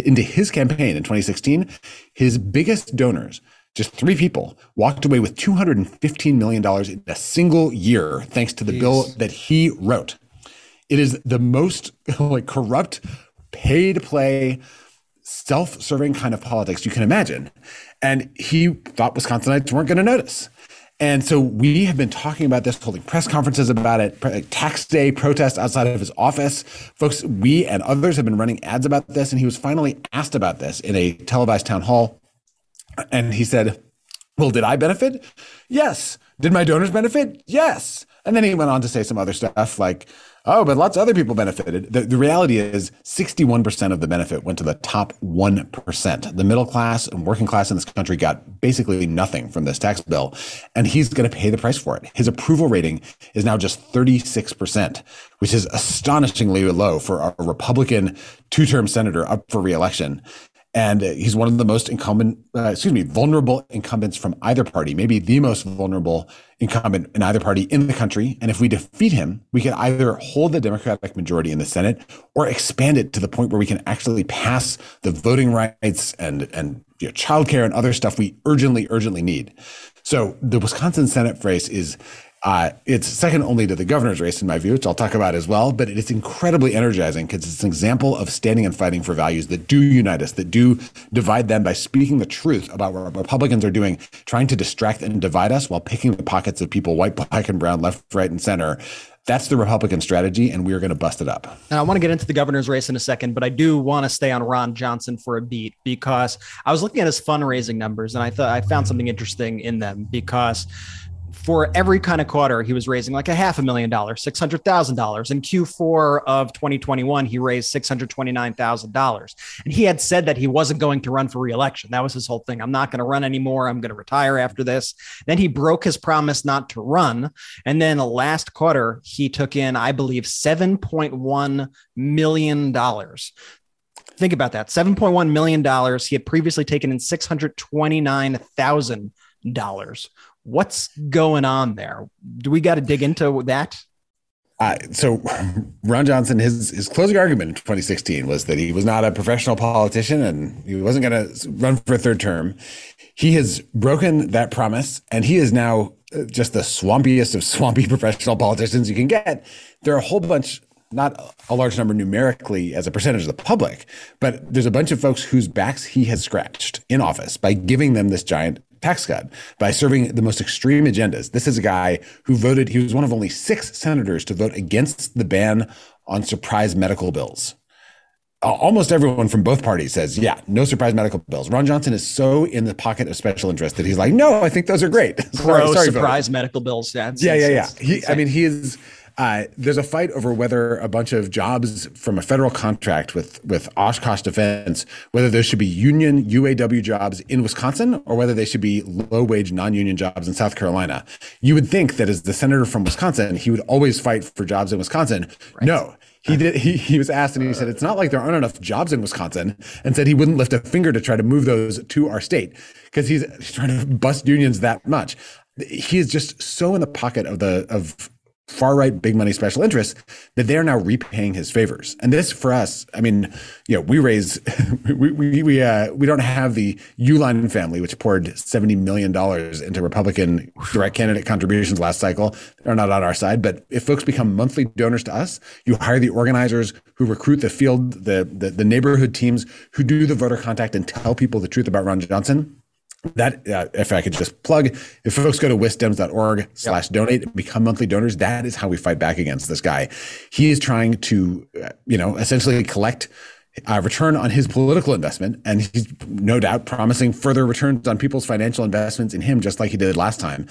into his campaign in 2016, his biggest donors, just three people, walked away with $215 million in a single year, thanks to the Jeez. bill that he wrote. It is the most *laughs* like corrupt, pay to play, self serving kind of politics you can imagine. And he thought Wisconsinites weren't going to notice. And so we have been talking about this, holding press conferences about it, tax day protest outside of his office. Folks, we and others have been running ads about this. And he was finally asked about this in a televised town hall. And he said, Well, did I benefit? Yes. Did my donors benefit? Yes. And then he went on to say some other stuff like, Oh, but lots of other people benefited. The, the reality is 61% of the benefit went to the top 1%. The middle class and working class in this country got basically nothing from this tax bill, and he's going to pay the price for it. His approval rating is now just 36%, which is astonishingly low for a Republican two term senator up for reelection and he's one of the most incumbent, uh, excuse me, vulnerable incumbents from either party, maybe the most vulnerable incumbent in either party in the country. And if we defeat him, we can either hold the Democratic majority in the Senate or expand it to the point where we can actually pass the voting rights and and you know, childcare and other stuff we urgently, urgently need. So the Wisconsin Senate race is uh, it's second only to the governor's race, in my view, which I'll talk about as well. But it's incredibly energizing because it's an example of standing and fighting for values that do unite us, that do divide them by speaking the truth about what Republicans are doing, trying to distract and divide us while picking the pockets of people, white, black, and brown, left, right, and center. That's the Republican strategy, and we are going to bust it up. And I want to get into the governor's race in a second, but I do want to stay on Ron Johnson for a beat because I was looking at his fundraising numbers and I thought I found something interesting in them because for every kind of quarter, he was raising like a half a million dollars, six hundred thousand dollars. In Q4 of 2021, he raised six hundred twenty nine thousand dollars, and he had said that he wasn't going to run for reelection. That was his whole thing. I'm not going to run anymore. I'm going to retire after this. Then he broke his promise not to run, and then the last quarter, he took in, I believe, seven point one million dollars. Think about that. $7.1 million. He had previously taken in $629,000 What's going on there? Do we got to dig into that? Uh, so Ron Johnson, his his closing argument in 2016 was that he was not a professional politician and he wasn't going to run for a third term. He has broken that promise, and he is now uh, just the swampiest of swampy *laughs* professional politicians you can get. There are a whole bunch, not a large number numerically as a percentage of the public, but there's a bunch of folks whose backs he has scratched in office by giving them this giant tax cut by serving the most extreme agendas. This is a guy who voted, he was one of only six senators to vote against the ban on surprise medical bills. Almost everyone from both parties says, yeah, no surprise medical bills. Ron Johnson is so in the pocket of special interest that he's like, no, I think those are great. *laughs* Pro sorry, surprise medical bills. That's, yeah, yeah, yeah. He, I mean, he is uh, there's a fight over whether a bunch of jobs from a federal contract with with Oshkosh Defense, whether those should be union UAW jobs in Wisconsin or whether they should be low wage non union jobs in South Carolina. You would think that as the senator from Wisconsin, he would always fight for jobs in Wisconsin. Right. No, he did he, he was asked and he said it's not like there aren't enough jobs in wisconsin and said he wouldn't lift a finger to try to move those to our state because he's trying to bust unions that much he is just so in the pocket of the of far right big money special interests that they're now repaying his favors. And this for us, I mean, you know, we raise *laughs* we we we, uh, we don't have the Uihlein family, which poured seventy million dollars into Republican direct candidate contributions last cycle. They're not on our side, but if folks become monthly donors to us, you hire the organizers who recruit the field, the the, the neighborhood teams who do the voter contact and tell people the truth about Ron Johnson that uh, if i could just plug if folks go to wisdems.org slash donate and become monthly donors that is how we fight back against this guy. He is trying to uh, you know essentially collect a return on his political investment and he's no doubt promising further returns on people's financial investments in him just like he did last time.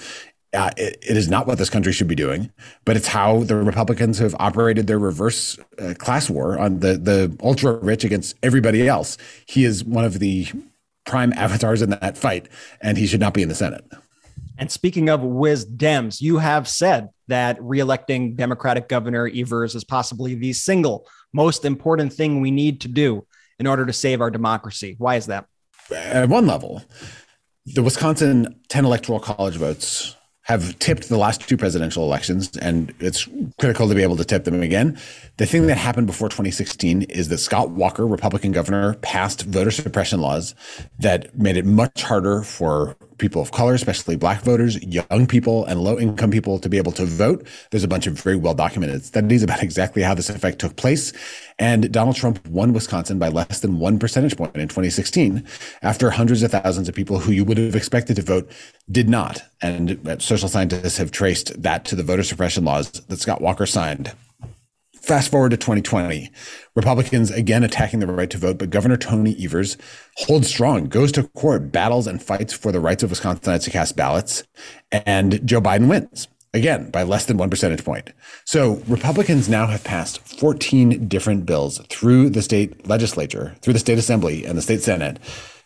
Uh, it, it is not what this country should be doing, but it's how the Republicans have operated their reverse uh, class war on the the ultra rich against everybody else. He is one of the prime avatars in that fight, and he should not be in the Senate. And speaking of WisDems, you have said that reelecting Democratic Governor Evers is possibly the single most important thing we need to do in order to save our democracy. Why is that? At one level, the Wisconsin 10 electoral college votes have tipped the last two presidential elections, and it's critical to be able to tip them again. The thing that happened before 2016 is that Scott Walker, Republican governor, passed voter suppression laws that made it much harder for people of color, especially black voters, young people, and low income people to be able to vote. There's a bunch of very well documented studies about exactly how this effect took place. And Donald Trump won Wisconsin by less than one percentage point in 2016 after hundreds of thousands of people who you would have expected to vote did not. And uh, social scientists have traced that to the voter suppression laws that Scott Walker signed Fast forward to 2020, Republicans again attacking the right to vote, but Governor Tony Evers holds strong, goes to court, battles and fights for the rights of Wisconsinites to cast ballots, and Joe Biden wins again by less than one percentage point. So Republicans now have passed 14 different bills through the state legislature, through the state assembly and the state senate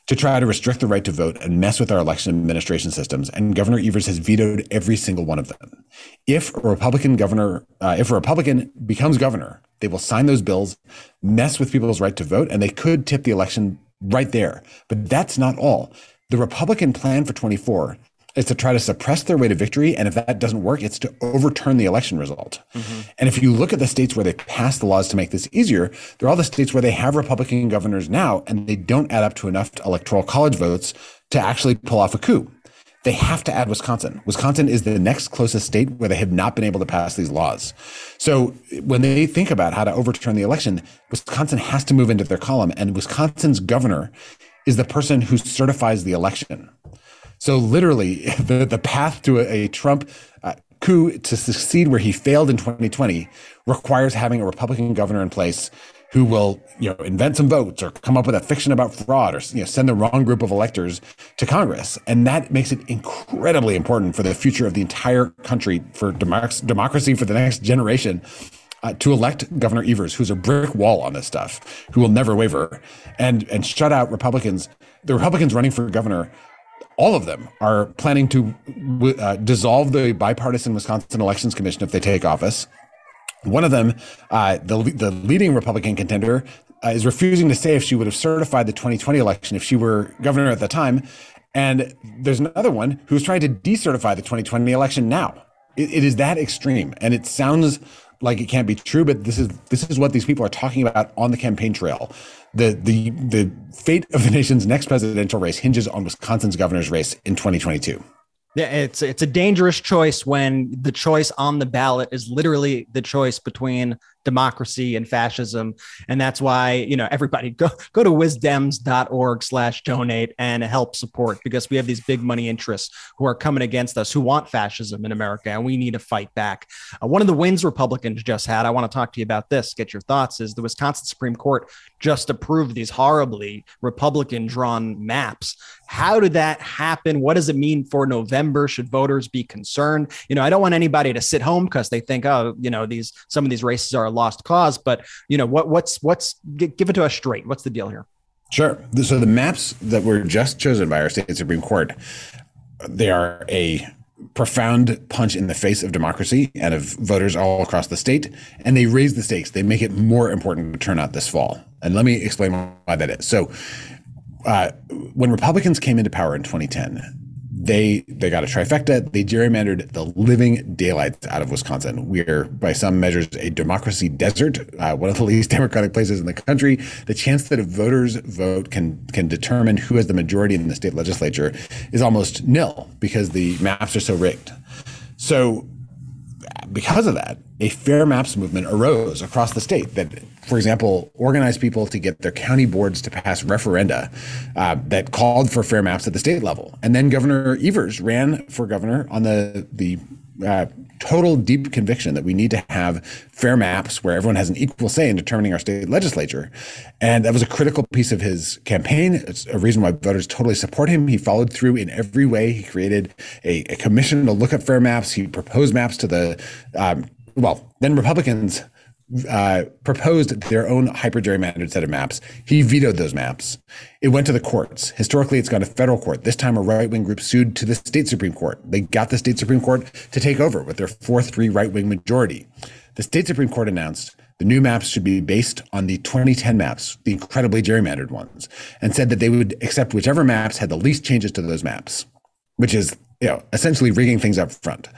to try to restrict the right to vote and mess with our election administration systems. And Governor Evers has vetoed every single one of them. If a Republican governor, uh, if a Republican becomes governor, they will sign those bills, mess with people's right to vote, and they could tip the election right there. But that's not all. The Republican plan for 24 is to try to suppress their way to victory. And if that doesn't work, it's to overturn the election result. Mm-hmm. And if you look at the states where they passed the laws to make this easier, they're all the states where they have Republican governors now, and they don't add up to enough electoral college votes to actually pull off a coup. They have to add Wisconsin. Wisconsin is the next closest state where they have not been able to pass these laws. So when they think about how to overturn the election, Wisconsin has to move into their column. And Wisconsin's governor is the person who certifies the election. So literally, *laughs* the the path to a, a Trump uh, coup to succeed where he failed in 2020 requires having a Republican governor in place who will you know invent some votes or come up with a fiction about fraud or you know send the wrong group of electors to Congress. And that makes it incredibly important for the future of the entire country for democ- democracy for the next generation uh, to elect Governor Evers who's a brick wall on this stuff who will never waver and and shut out Republicans. The Republicans running for governor all of them are planning to uh, dissolve the bipartisan Wisconsin Elections Commission if they take office. One of them, uh, the the leading Republican contender, uh, is refusing to say if she would have certified the 2020 election if she were governor at the time. And there's another one who's trying to decertify the 2020 election now. it, it is that extreme, and it sounds like it can't be true, but this is this is what these people are talking about on the campaign trail. The the the fate of the nation's next presidential race hinges on Wisconsin's governor's race in 2022. Yeah, it's it's a dangerous choice when the choice on the ballot is literally the choice between democracy and fascism. And that's why, you know, everybody *laughs* go, go to wisdems.org slash donate and help support because we have these big money interests who are coming against us, who want fascism in America, and we need to fight back. Uh, one of the wins Republicans just had, I want to talk to you about this, get your thoughts, is the Wisconsin Supreme Court just approved these horribly Republican drawn maps. How did that happen? What does it mean for November? Should voters be concerned? You know, I don't want anybody to sit home because they think, oh, you know, these some of these races are a lost cause. But you know, what what's what's give it to us straight? What's the deal here? Sure. So the maps that were just chosen by our state Supreme Court, they are a profound punch in the face of democracy and of voters all across the state, and they raise the stakes. They make it more important to turn out this fall. And let me explain why that is. So, uh, when Republicans came into power in 2010, they they got a trifecta. They gerrymandered the living daylights out of Wisconsin. We're by some measures a democracy desert, uh, one of the *laughs* least democratic places in the country. The chance that a voter's vote can can determine who has the majority in the state legislature is almost nil because the maps are so rigged. So because of that, a fair maps movement arose across the state that, for example, organized people to get their county boards to pass referenda uh, that called for fair maps at the state level. And then Governor Evers ran for governor on the the uh, total deep conviction that we need to have fair maps where everyone has an equal say in determining our state legislature. And that was a critical piece of his campaign. It's a reason why voters totally support him. He followed through in every way. He created a, a commission to look at fair maps. He proposed maps to the, um, well, then Republicans uh, proposed their own hyper gerrymandered set of maps. He vetoed those maps. It went to the courts. Historically, it's gone to federal court. This time, a right wing group sued to the state Supreme Court. They got the state Supreme Court to take over with their 4 3 right wing majority. The state Supreme Court announced the new maps should be based on the 2010 maps, the incredibly gerrymandered ones, and said that they would accept whichever maps had the least changes to those maps, which is you know, essentially rigging things up front.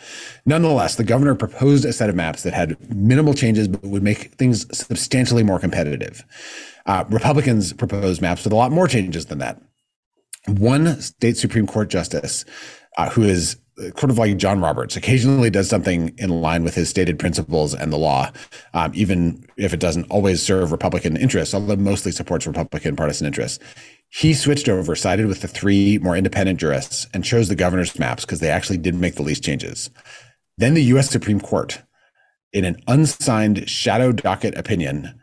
Nonetheless, the governor proposed a set of maps that had minimal changes but would make things substantially more competitive. Uh, Republicans proposed maps with a lot more changes than that. One state Supreme Court justice, uh, who is sort of like John Roberts, occasionally does something in line with his stated principles and the law, um, even if it doesn't always serve Republican interests, although mostly supports Republican partisan interests. He switched over, sided with the three more independent jurists, and chose the governor's maps because they actually did make the least changes. Then the U.S. Supreme Court, in an unsigned shadow docket opinion,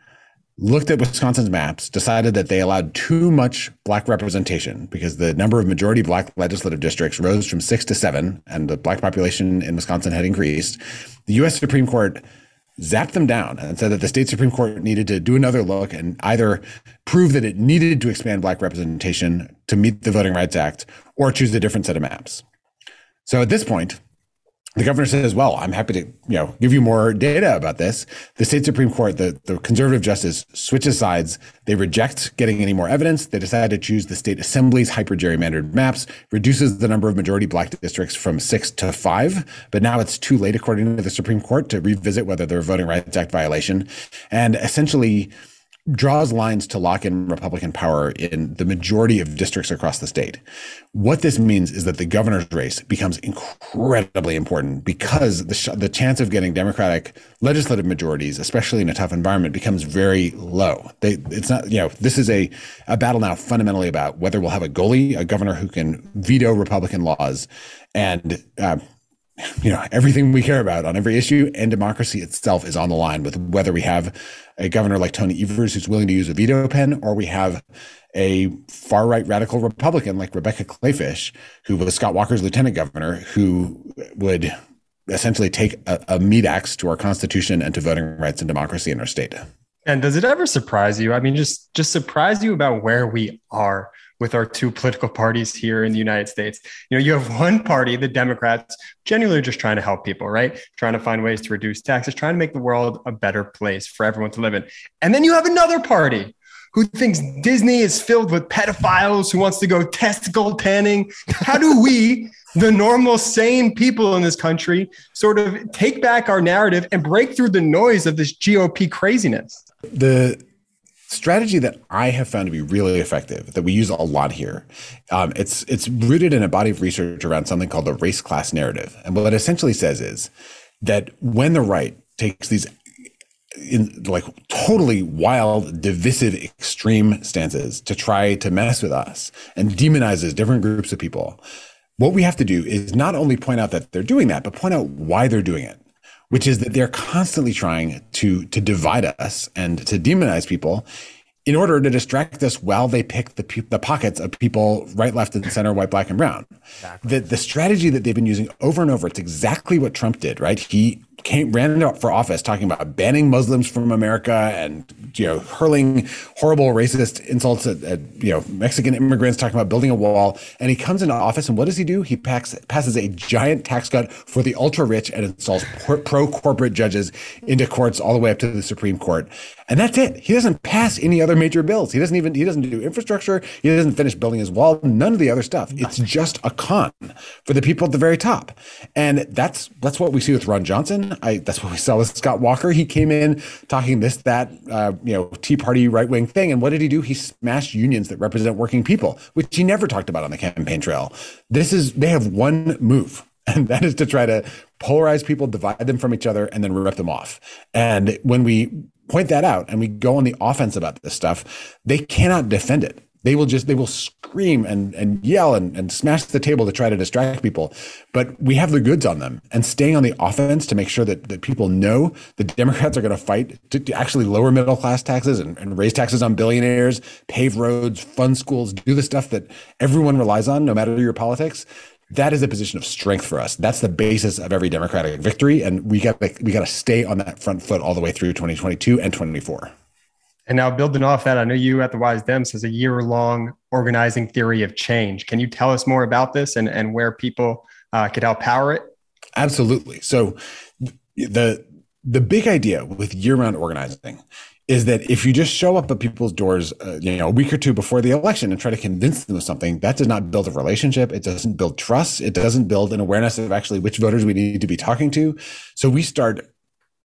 looked at Wisconsin's maps, decided that they allowed too much black representation because the number of majority black legislative districts rose from six to seven, and the black population in Wisconsin had increased. The U.S. Supreme Court zapped them down and said that the state Supreme Court needed to do another look and either prove that it needed to expand black representation to meet the Voting Rights Act or choose a different set of maps. So at this point, the governor says, "Well, I'm happy to, you know, give you more data about this." The state supreme court, the, the conservative justice, switches sides. They reject getting any more evidence. They decide to choose the state assembly's hyper gerrymandered maps, reduces the number of majority black districts from six to five. But now it's too late, according to the Supreme Court, to revisit whether they're a Voting Rights Act violation, and essentially draws lines to lock in Republican power in the majority of districts across the state. What this means is that the governor's race becomes incredibly important because the, sh- the chance of getting Democratic legislative majorities, especially in a tough environment, becomes very low. They, it's not, you know, this is a, a battle now fundamentally about whether we'll have a goalie, a governor who can veto Republican laws and, uh, you know everything we care about on every issue and democracy itself is on the line with whether we have a governor like Tony Evers who's willing to use a veto pen or we have a far right radical Republican like Rebecca Kleefisch who was Scott Walker's lieutenant governor who would essentially take a, a meat axe to our constitution and to voting rights and democracy in our state. And does it ever surprise you? I mean, just just surprise you about where we are with our two political parties here in the United States. You know, you have one party, the Democrats, genuinely just trying to help people, right? Trying to find ways to reduce taxes, trying to make the world a better place for everyone to live in. And then you have another party who thinks Disney is filled with pedophiles, who wants to go testicle tanning. How do we, *laughs* the normal, sane people in this country, sort of take back our narrative and break through the noise of this GOP craziness? The strategy that I have found to be really effective that we use a lot here. Um, it's it's rooted in a body of research around something called the race class narrative, and what it essentially says is that when the right takes these in like totally wild, divisive, extreme stances to try to mess with us and demonizes different groups of people. What we have to do is not only point out that they're doing that, but point out why they're doing it which is that they're constantly trying to to divide us and to demonize people in order to distract us while they pick the, the pockets of people right, left, and center, white, black, and brown. Exactly. The, the strategy that they've been using over and over, it's exactly what Trump did, right? He came ran up for office talking about banning Muslims from America and you know hurling horrible racist insults at, at, you know Mexican immigrants, talking about building a wall. And he comes into office, and what does he do? He packs, passes a giant tax cut for the ultra rich and installs pro corporate judges into courts all the way up to the Supreme Court. And that's it. He doesn't pass any other major bills. He doesn't even he doesn't do infrastructure. He doesn't finish building his wall. None of the other stuff. It's just a con for the people at the very top. And that's that's what we see with Ron Johnson. I that's what we saw with Scott Walker. He came in talking this that uh, you know Tea Party right wing thing, and what did he do? He smashed unions that represent working people, which he never talked about on the campaign trail. This is they have one move *laughs* and that is to try to polarize people, divide them from each other, and then rip them off. And when we point that out and we go on the offense about this stuff, they cannot defend it. They will just they will scream and and yell and, and smash the table to try to distract people. But we have the goods on them and staying on the offense to make sure that, that people know the Democrats are going to fight to, to actually lower middle class taxes and, and raise taxes on billionaires, pave roads, fund schools, do the stuff that everyone relies on, no matter your politics that is a position of strength for us. That's the basis of every Democratic victory, and we got we got to stay on that front foot all the way through 2022 and 24. And now, building off that, I know you at the WisDems has a year long organizing theory of change. Can you tell us more about this and, and where people uh, could help power it? Absolutely. So, the the big idea with year round organizing is that if you just show up at people's doors, uh, you know, a week or two before the election and try to convince them of something, that does not build a relationship. It doesn't build trust. It doesn't build an awareness of actually which voters we need to be talking to. So we start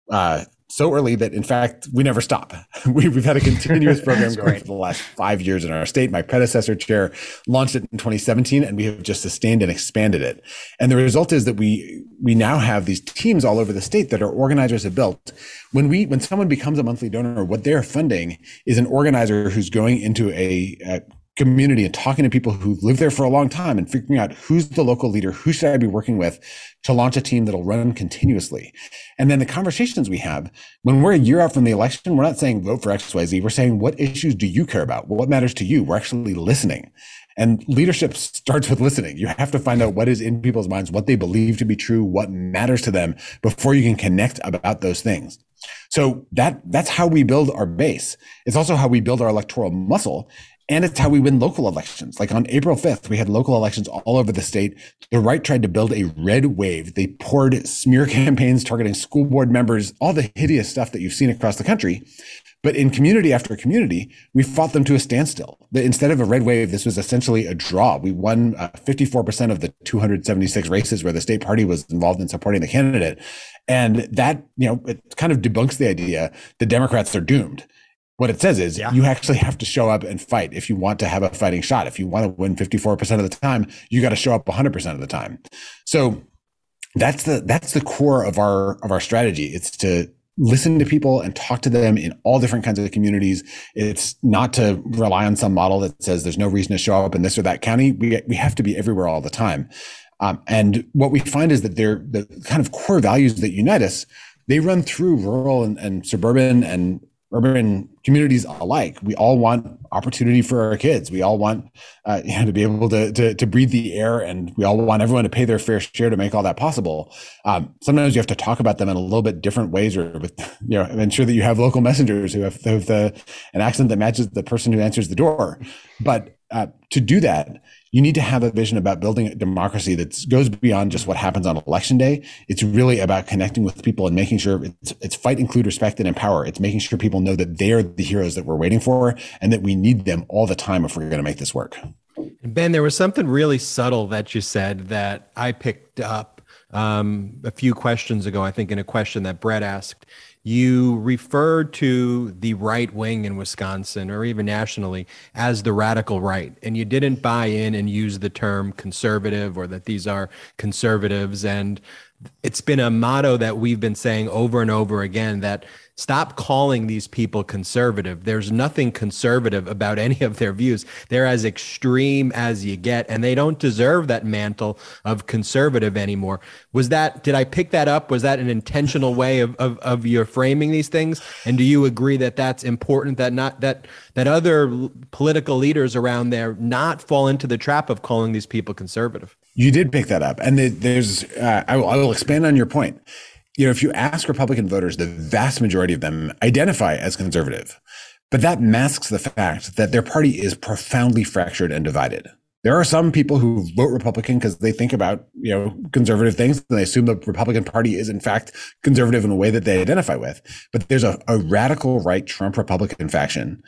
uh, so early that in fact we never stop. *laughs* we, have had a continuous *laughs* program going for the last five years in our state. My predecessor chair launched it in 2017, and we have just sustained and expanded it. And the result is that we we now have these teams all over the state that our organizers have built. When we when someone becomes a monthly donor, what they're funding is an organizer who's going into a, a community and talking to people who live there for a long time and figuring out who's the local leader, who should I be working with to launch a team that'll run continuously. And then the conversations we have when we're a year out from the election, we're not saying vote for XYZ. We're saying, what issues do you care about? What matters to you? We're actually listening. And leadership starts with listening. You have to find out what is in people's minds, what they believe to be true, what matters to them before you can connect about those things. So that that's how we build our base. It's also how we build our electoral muscle. And it's how we win local elections. Like on April 5th, we had local elections all over the state. The right tried to build a red wave. They poured smear *laughs* campaigns targeting school board members, all the hideous stuff that you've seen across the country. But in community after community, we fought them to a standstill. Instead of a red wave, this was essentially a draw. We won uh, 54% of the 276 races where the state party was involved in supporting the candidate. And that, you know, it kind of debunks the idea the Democrats are doomed what it says is yeah. you actually have to show up and fight if you want to have a fighting shot. If you want to win 54% of the time, you got to show up 100% of the time. So that's the that's the core of our of our strategy. It's to listen to people and talk to them in all different kinds of communities. It's not to rely on some model that says there's no reason to show up in this or that county. We we have to be everywhere all the time. Um, and what we find is that they're the kind of core values that unite us. They run through rural and, and suburban and urban communities alike. We all want opportunity for our kids. We all want uh, *laughs* you know, to be able to, to, to breathe the air, and we all want everyone to pay their fair share to make all that possible. Um, sometimes you have to talk about them in a little bit different ways, or with *laughs* you know, ensure that you have local messengers who have, have the an accent that matches the person who answers the door. But uh, to do that, you need to have a vision about building a democracy that goes beyond just what happens on election day. It's really about connecting with people and making sure it's, it's fight, include, respect, and empower. It's making sure people know that they're the heroes that we're waiting for and that we need them all the time if we're going to make this work. Ben, there was something really subtle that you said that I picked up um, a few questions ago. I think in a question that Brett asked, you referred to the right wing in Wisconsin or even nationally as the radical right, and you didn't buy in and use the term conservative or that these are conservatives. And it's been a motto that we've been saying over and over again that Stop calling these people conservative. There's nothing conservative about any of their views. They're as extreme as you get, and they don't deserve that mantle of conservative anymore. Was that, did I pick that up? Was that an intentional way of, of, of your framing these things? And do you agree that that's important that not, that, that other political leaders around there not fall into the trap of calling these people conservative? You did pick that up. And there's, uh, I, will, I will expand on your point you know, if you ask Republican voters, the vast majority of them identify as conservative. But that masks the fact that their party is profoundly fractured and divided. There are some people who vote Republican because they think about, you know, conservative things and they assume the Republican Party is in fact conservative in a way that they identify with. But there's a, a radical right Trump Republican faction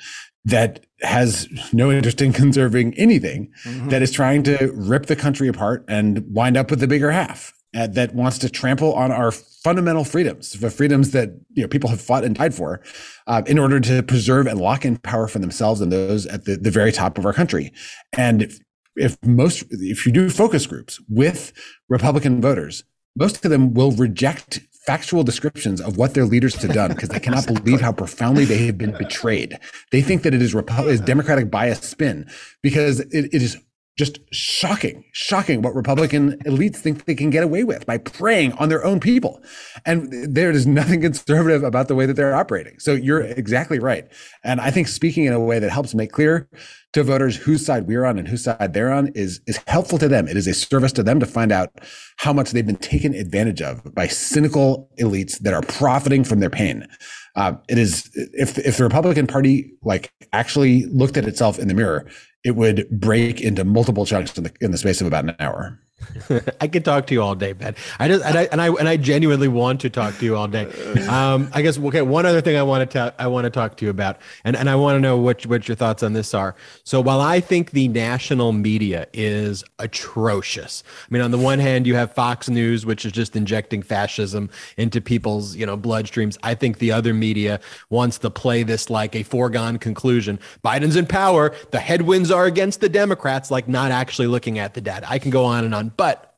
that has no interest in *laughs* conserving anything mm-hmm. that is trying to rip the country apart and wind up with the bigger half uh, that wants to trample on our fundamental freedoms, the freedoms that you know people have fought and died for, uh, in order to preserve and lock in power for themselves and those at the, the very top of our country. And if, if most, if you do focus groups with Republican voters, most of them will reject factual descriptions of what their leaders have done because they cannot *laughs* believe how profoundly they have been betrayed. They think that it is, Repu- is Democratic bias spin because it, it is just shocking, shocking what Republican elites think they can get away with by preying on their own people. And there is nothing conservative about the way that they're operating. So you're exactly right. And I think speaking in a way that helps make clear to voters whose side we're on and whose side they're on is, is helpful to them. It is a service to them to find out how much they've been taken advantage of by cynical elites that are profiting from their pain. Uh, it is if if the Republican Party like actually looked at itself in the mirror, it would break into multiple chunks in the in the space of about an hour. *laughs* I could talk to you all day, Ben. I just and I and I and I genuinely want to talk to you all day. Um, I guess okay. One other thing I want to I want to talk to you about, and and I want to know what what your thoughts on this are. So while I think the national media is atrocious, I mean on the one hand you have Fox News, which is just injecting fascism into people's you know bloodstreams. I think the other media wants to play this like a foregone conclusion. Biden's in power. The headwinds are against the Democrats, like not actually looking at the data. I can go on and on but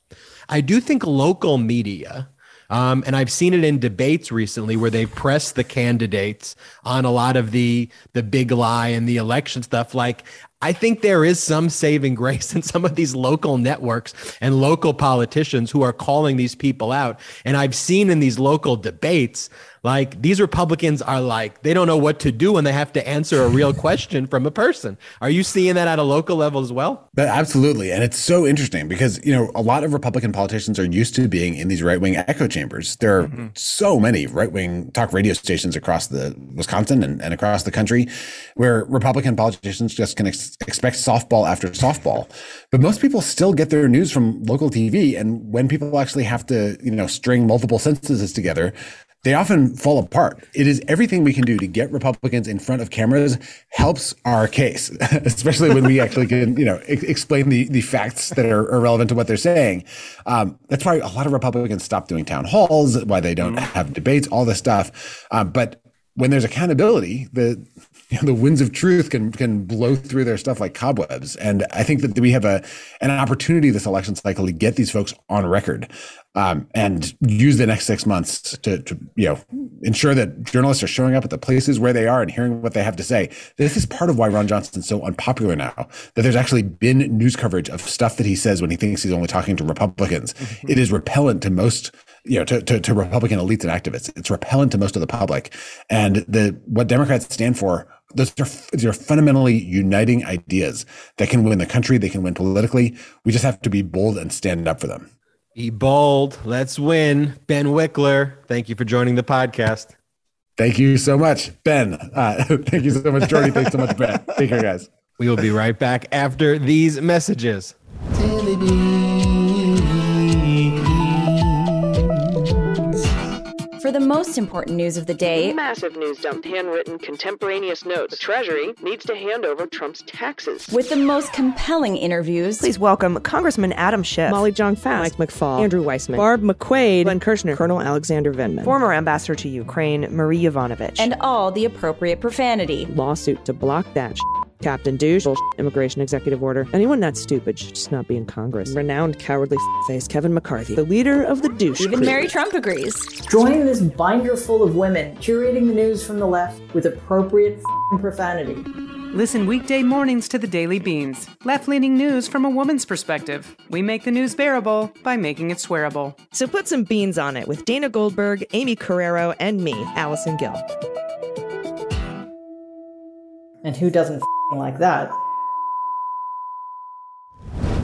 I do think local media, um, and I've seen it in debates recently where they've pressed the candidates on a lot of the the big lie and the election stuff. Like I think there is some saving *laughs* grace in some of these local networks and local politicians who are calling these people out. And I've seen in these local debates like these Republicans are like, they don't know what to do when they have to answer a real question from a person. Are you seeing that at a local level as well? But absolutely. And it's so interesting because, you know, a lot of Republican politicians are used to being in these right wing echo chambers. There are mm-hmm. so many right wing talk radio stations across the Wisconsin and, and across the country where Republican politicians just can ex- expect softball after softball. But most people still get their news from local TV. And when people actually have to, you know, string multiple sentences together, they often fall apart. It is everything we can do to get Republicans in front of cameras helps our case, *laughs* especially when we actually can, you know, explain the, the facts that are, are relevant to what they're saying. Um, that's why a lot of Republicans stop doing town halls, why they don't mm-hmm. have debates, all this stuff. Um, but when there's accountability, the you *laughs* know, the winds of truth can can blow through their stuff like cobwebs. And I think that we have a an opportunity this election cycle to get these folks on record um, and use the next six months to, to you know ensure that journalists are showing up at the places where they are and hearing what they have to say. This is part of why Ron Johnson's so unpopular now. That there's actually been news coverage of stuff that he says when he thinks he's only talking to Republicans. Mm-hmm. It is repellent to most you know, to, to, to, Republican elites and activists. It's repellent to most of the public. And the what Democrats stand for, those are, those are fundamentally uniting ideas that can win the country, they can win politically. We just have to be bold and stand up for them. Be bold. Let's win. Ben Wikler, thank you for joining the podcast. Thank you so much, Ben. Uh, *laughs* thank you so much, Jordy. Thanks so much, Ben. Take care, guys. We will be right back after these messages. For the most important news of the day, massive news dump, handwritten contemporaneous notes. The Treasury needs to hand over Trump's taxes. With the most compelling interviews, please welcome Congressman Adam Schiff, Molly Jong Fast, Mike McFaul, Andrew Weissmann, Barb McQuade, Glenn Kirschner, Colonel Alexander Vindman, former ambassador to Ukraine Marie Yovanovitch, and all the appropriate profanity. Lawsuit to block that. Captain Douche, immigration executive order. Anyone that stupid should just not be in Congress. Renowned cowardly face Kevin McCarthy, the leader of the douche. Even crew. Mary Trump agrees. Join this binder full of women curating the news from the left with appropriate profanity. Listen weekday mornings to the Daily Beans, left leaning news from a woman's perspective. We make the news bearable by making it swearable. So put some beans on it with Dana Goldberg, Amy Carrero, and me, Allison Gill. And who doesn't like that.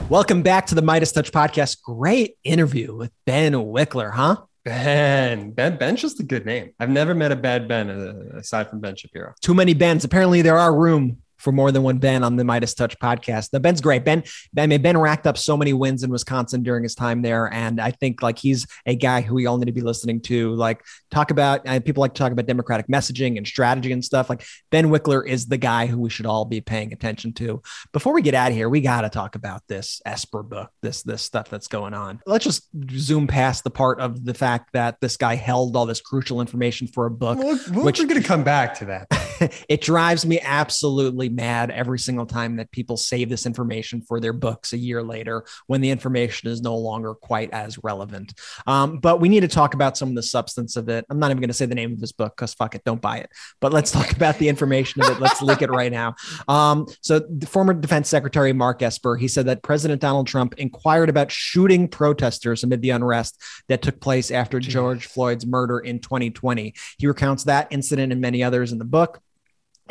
Welcome back to the MeidasTouch podcast. Great interview with Ben Wikler, huh? Ben. Ben. Ben's just a good name. I've never met a bad Ben uh, aside from Ben Shapiro. Too many Bens. Apparently, there are room for more than one Ben on the MeidasTouch podcast. Now, Ben's great. Ben, I mean, Ben racked up so many wins in Wisconsin during his time there. And I think like he's a guy who we all need to be listening to. Like talk about, uh, people like to talk about democratic messaging and strategy and stuff. Like Ben Wikler is the guy who we should all be paying attention to. Before we get out of here, we got to talk about this Esper book, this, this stuff that's going on. Let's just zoom past the part of the fact that this guy held all this crucial information for a book. Well, we're going to come back to that. *laughs* it drives me absolutely mad every single time that people save this information for their books a year later when the information is no longer quite as relevant. Um, but we need to talk about some of the substance of it. I'm not even going to say the name of this book because fuck it, don't buy it. But let's talk about the information of it. Let's leak it right now. Um, so, the former Defense Secretary Mark Esper he said that President Donald Trump inquired about shooting protesters amid the unrest that took place after George Floyd's murder in 2020. He recounts that incident and many others in the book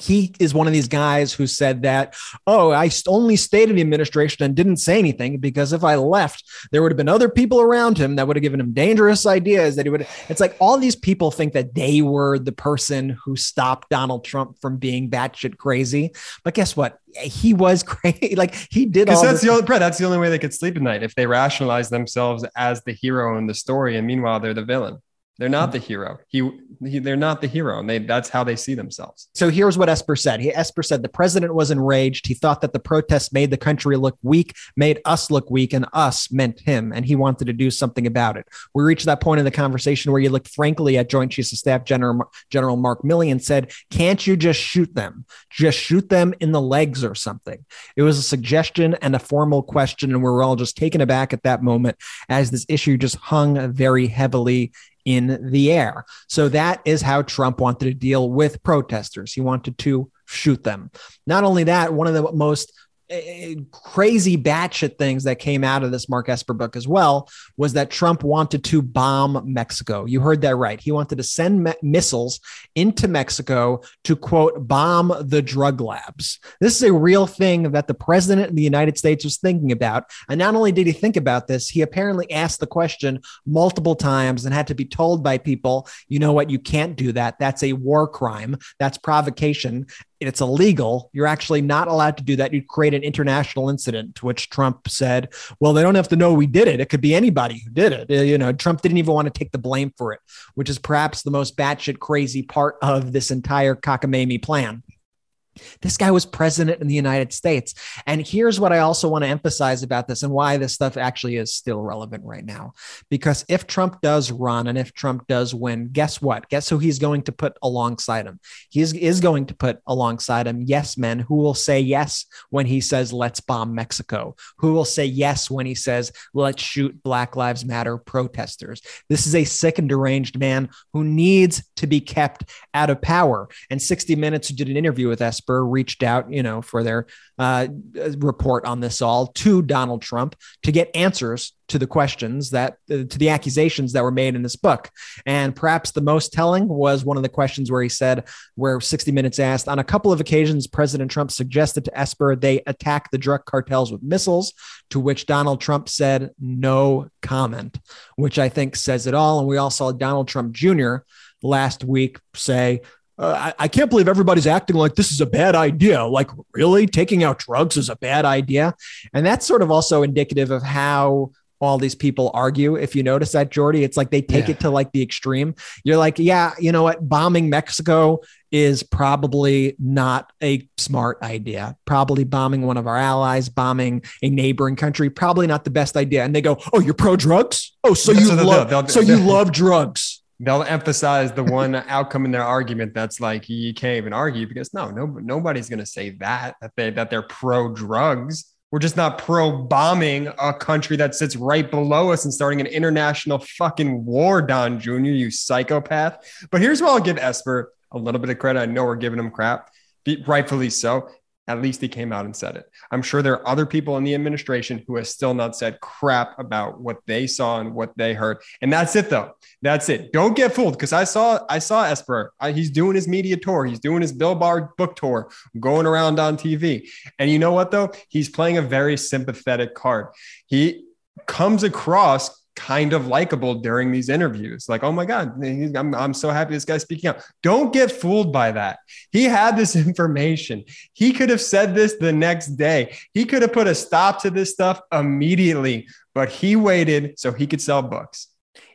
he is one of these guys who said that, oh, I only stayed in the administration and didn't say anything because if I left, there would have been other people around him that would have given him dangerous ideas that he would. It's like all these people think that they were the person who stopped Donald Trump from being batshit crazy. But guess what? He was *laughs* crazy. Like he did Because all that's this- the only Brett, that's the only way they could sleep at night if they rationalize themselves as the hero in the story, and meanwhile they're the villain. They're not hmm. the hero. He, he they're not the hero, and they that's how they see themselves. So here's what Esper said. He Esper said the president was enraged. He thought that the protests made the country look weak, made us look weak, and us meant him, and he wanted to do something about it. We reached that point in the conversation where he looked frankly at Joint Chiefs of Staff General General Mark Milley and said, "Can't you just shoot them? Just shoot them in the legs or something." It was a suggestion and a formal question, and we were all just taken aback at that moment as this issue just hung very heavily in the air. So that is how Trump wanted to deal with protesters. He wanted to shoot them. Not only that, one of the most crazy batshit things that came out of this Mark Esper book as well was that Trump wanted to bomb Mexico. You heard that right. He wanted to send me- missiles into Mexico to quote bomb the drug labs. This is a real thing that the president of the United States was thinking about. And not only did he think about this, he apparently asked the question multiple times and had to be told by people, you know what, you can't do that. That's a war crime. That's provocation it's illegal. You're actually not allowed to do that. You'd create an international incident, to which Trump said, well, they don't have to know we did it. It could be anybody who did it. Uh, You know, Trump didn't even want to take the blame for it, which is perhaps the most batshit crazy part of this entire cockamamie plan. This guy was president in the United States. And here's what I also want to emphasize about this and why this stuff actually is still relevant right now. Because if Trump does run and if Trump does win, guess what? Guess who he's going to put alongside him? He is, going to put alongside him yes men who will say yes when he says, let's bomb Mexico, who will say yes when he says, let's shoot Black Lives Matter protesters. This is a sick and deranged man who needs to be kept out of power. And 60 Minutes, did an interview with Esper, reached out, you know, for their uh, report on this all to Donald Trump to get answers to the questions that, uh, to the accusations that were made in this book. And perhaps the most telling was one of the questions where he said, where 60 Minutes asked, on a couple of occasions, President Trump suggested to Esper they attack the drug cartels with missiles, to which Donald Trump said, no comment, which I think says it all. And we all saw Donald Trump Jr. last week say, uh, I, I can't believe everybody's acting like this is a bad idea. Like, really? Taking out drugs is a bad idea. And that's sort of also indicative of how all these people argue. If you notice that, Jordy, it's like they take Yeah. it to like the extreme. You're like, yeah, you know what? Bombing Mexico is probably not a smart idea. Probably bombing one of our allies, bombing a neighboring country, probably not the best idea. And they go, oh, you're pro drugs? Oh, so you they'll love. They'll- so you they'll- *laughs* love drugs. They'll emphasize the one *laughs* outcome in their argument that's like you can't even argue because no, no, nobody's going to say that that they that they're pro drugs. We're just not pro bombing a country that sits right below us and starting an international fucking war, Don Jr., you psychopath. But here's where I'll give Esper a little bit of credit. I know we're giving him crap, rightfully so. At least he came out and said it. I'm sure there are other people in the administration who have still not said crap about what they saw and what they heard. And that's it, though. That's it. Don't get fooled because I saw I saw Esper. I, he's doing his media tour. He's doing his Bill Barr book tour, going around on TV. And you know what though? He's playing a very sympathetic card. He comes across kind of likable during these interviews. Like, oh my God, I'm, I'm so happy this guy's speaking out. Don't get fooled by that. He had this *laughs* information. He could have said this the next day. He could have put a stop to this stuff immediately, but he waited so he could sell books.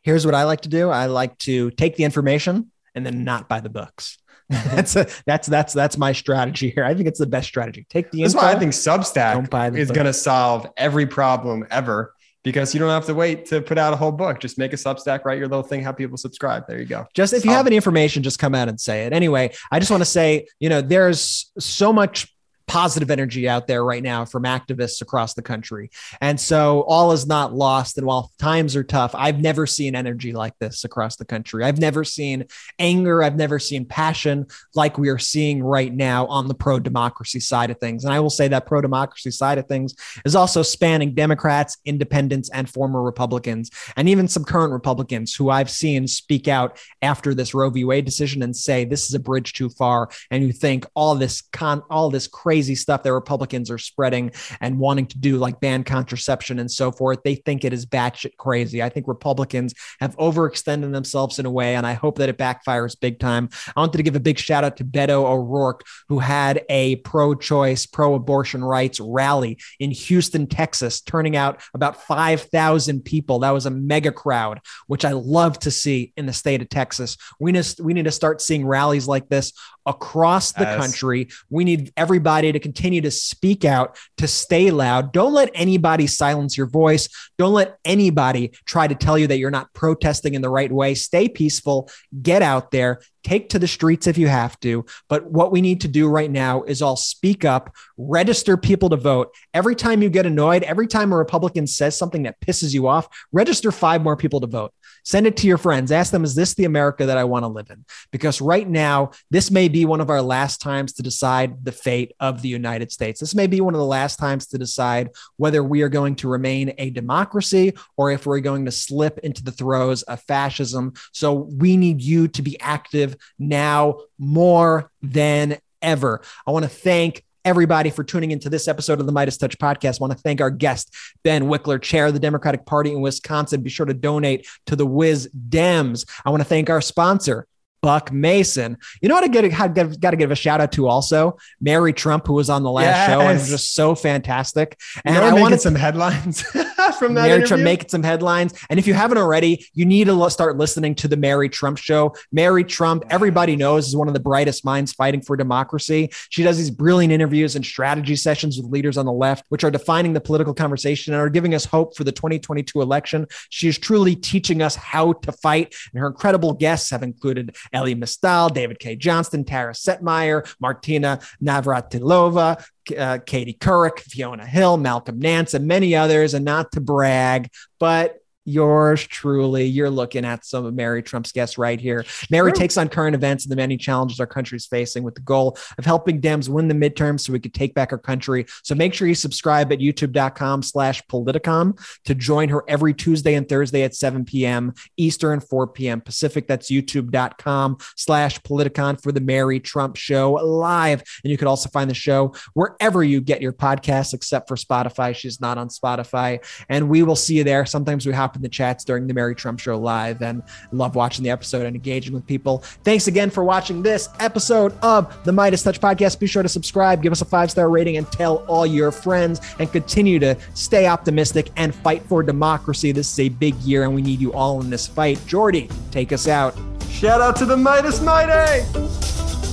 Here's what I like to do I like to take the information and then not buy the books. *laughs* that's a, that's that's that's my strategy here. I think it's the best strategy. Take the. That's info, why I think Substack is going to solve every problem ever because you don't have to wait to put out a whole book. Just make a Substack, write your little thing, have people subscribe. There you go. Just if you have any information, just come out and say it. Anyway, I just want to say, you know, there's so much positive energy out there right now from activists across the country. And so all is not lost. And while times are tough, I've never seen energy like this across the country. I've never seen anger. I've never seen passion like we are seeing right now on the pro democracy side of things. And I will say that pro democracy side of things is also spanning Democrats, independents, and former Republicans, and even some current Republicans who I've seen speak out after this Roe v. Wade decision and say this is a bridge too far. And you think all this con, all this crazy crazy stuff that Republicans are spreading and wanting to do, like ban contraception and so forth. They think it is batshit crazy. I think Republicans have overextended themselves in a way, and I hope that it backfires big time. I wanted to give a big shout out to Beto O'Rourke, who had a pro choice, pro abortion rights rally in Houston, Texas, turning out about 5,000 people. That was a mega crowd, which I love to see in the state of Texas. We need, we need to start seeing rallies like this across the country. We need everybody to continue to speak out, to stay loud. Don't let anybody silence your voice. Don't let anybody try to tell you that you're not protesting in the right way. Stay peaceful, get out there, take to the streets if you have to. But what we need to do right now is all speak up, register people to vote. Every time you get annoyed, every time a Republican says something that pisses you off, register five more people to vote. Send it to your friends. Ask them, is this the America that I want to live in? Because right now, this may be one of our last times to decide the fate of the United States. This may be one of the last times to decide whether we are going to remain a democracy or if we're going to slip into the throes of fascism. So we need you to be active now more than ever. I want to thank everybody for tuning into this episode of the MeidasTouch podcast. I want to thank our guest, Ben Wikler, chair of the Democratic Party in Wisconsin. Be sure to donate to the Wiz Dems. I want to thank our sponsor, Buck Mason. You know what I get, got to give a shout out to also Mary Trump, who was on the last yes. show and was just so fantastic. And I wanted some headlines *laughs* *laughs* from that. Mary interview. Trump making some headlines. And if you haven't already, you need to start listening to the Mary Trump show. Mary Trump, everybody knows, is one of the brightest minds fighting for democracy. She does these brilliant interviews and strategy sessions with leaders on the left, which are defining the political conversation and are giving us hope for the 2022 election. She is truly teaching us how to fight. And her incredible guests have included Elie Mystal, David Cay Johnston, Tara Setmayer, Martina Navratilova, uh, Katie Couric, Fiona Hill, Malcolm Nance, and many others. And not to brag, but yours truly. You're looking at some of Mary Trump's guests right here. Mary takes on current events and the many challenges our country is facing with the goal of helping Dems win the midterms so we could take back our country. So make sure you subscribe at youtube.com slash politicon to join her every Tuesday and Thursday at 7 p.m. Eastern, 4 p.m. Pacific. That's youtube.com slash politicon for the Mary Trump show live. And you could also find the show wherever you get your podcasts, except for Spotify. She's not on Spotify. And we will see you there. Sometimes we have in the chats during the Mary Trump Show live and love watching the episode and engaging with people. Thanks again for watching this episode of the MeidasTouch podcast. Be sure to subscribe, give us a five star rating, and tell all your friends and continue to stay optimistic and fight for democracy. This is a big year and we need you all in this fight. Jordy, take us out. Shout out to the Meidas Mighty!